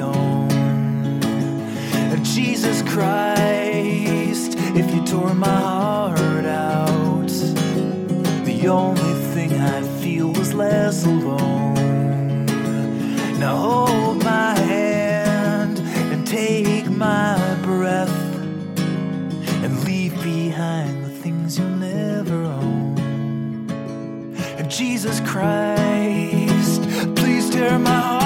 own. Jesus Christ, if you tore my heart out, the only thing I'd feel was less alone. Now hold my hand and take my breath and leave behind the things you'll never own. And Jesus Christ, please tear my heart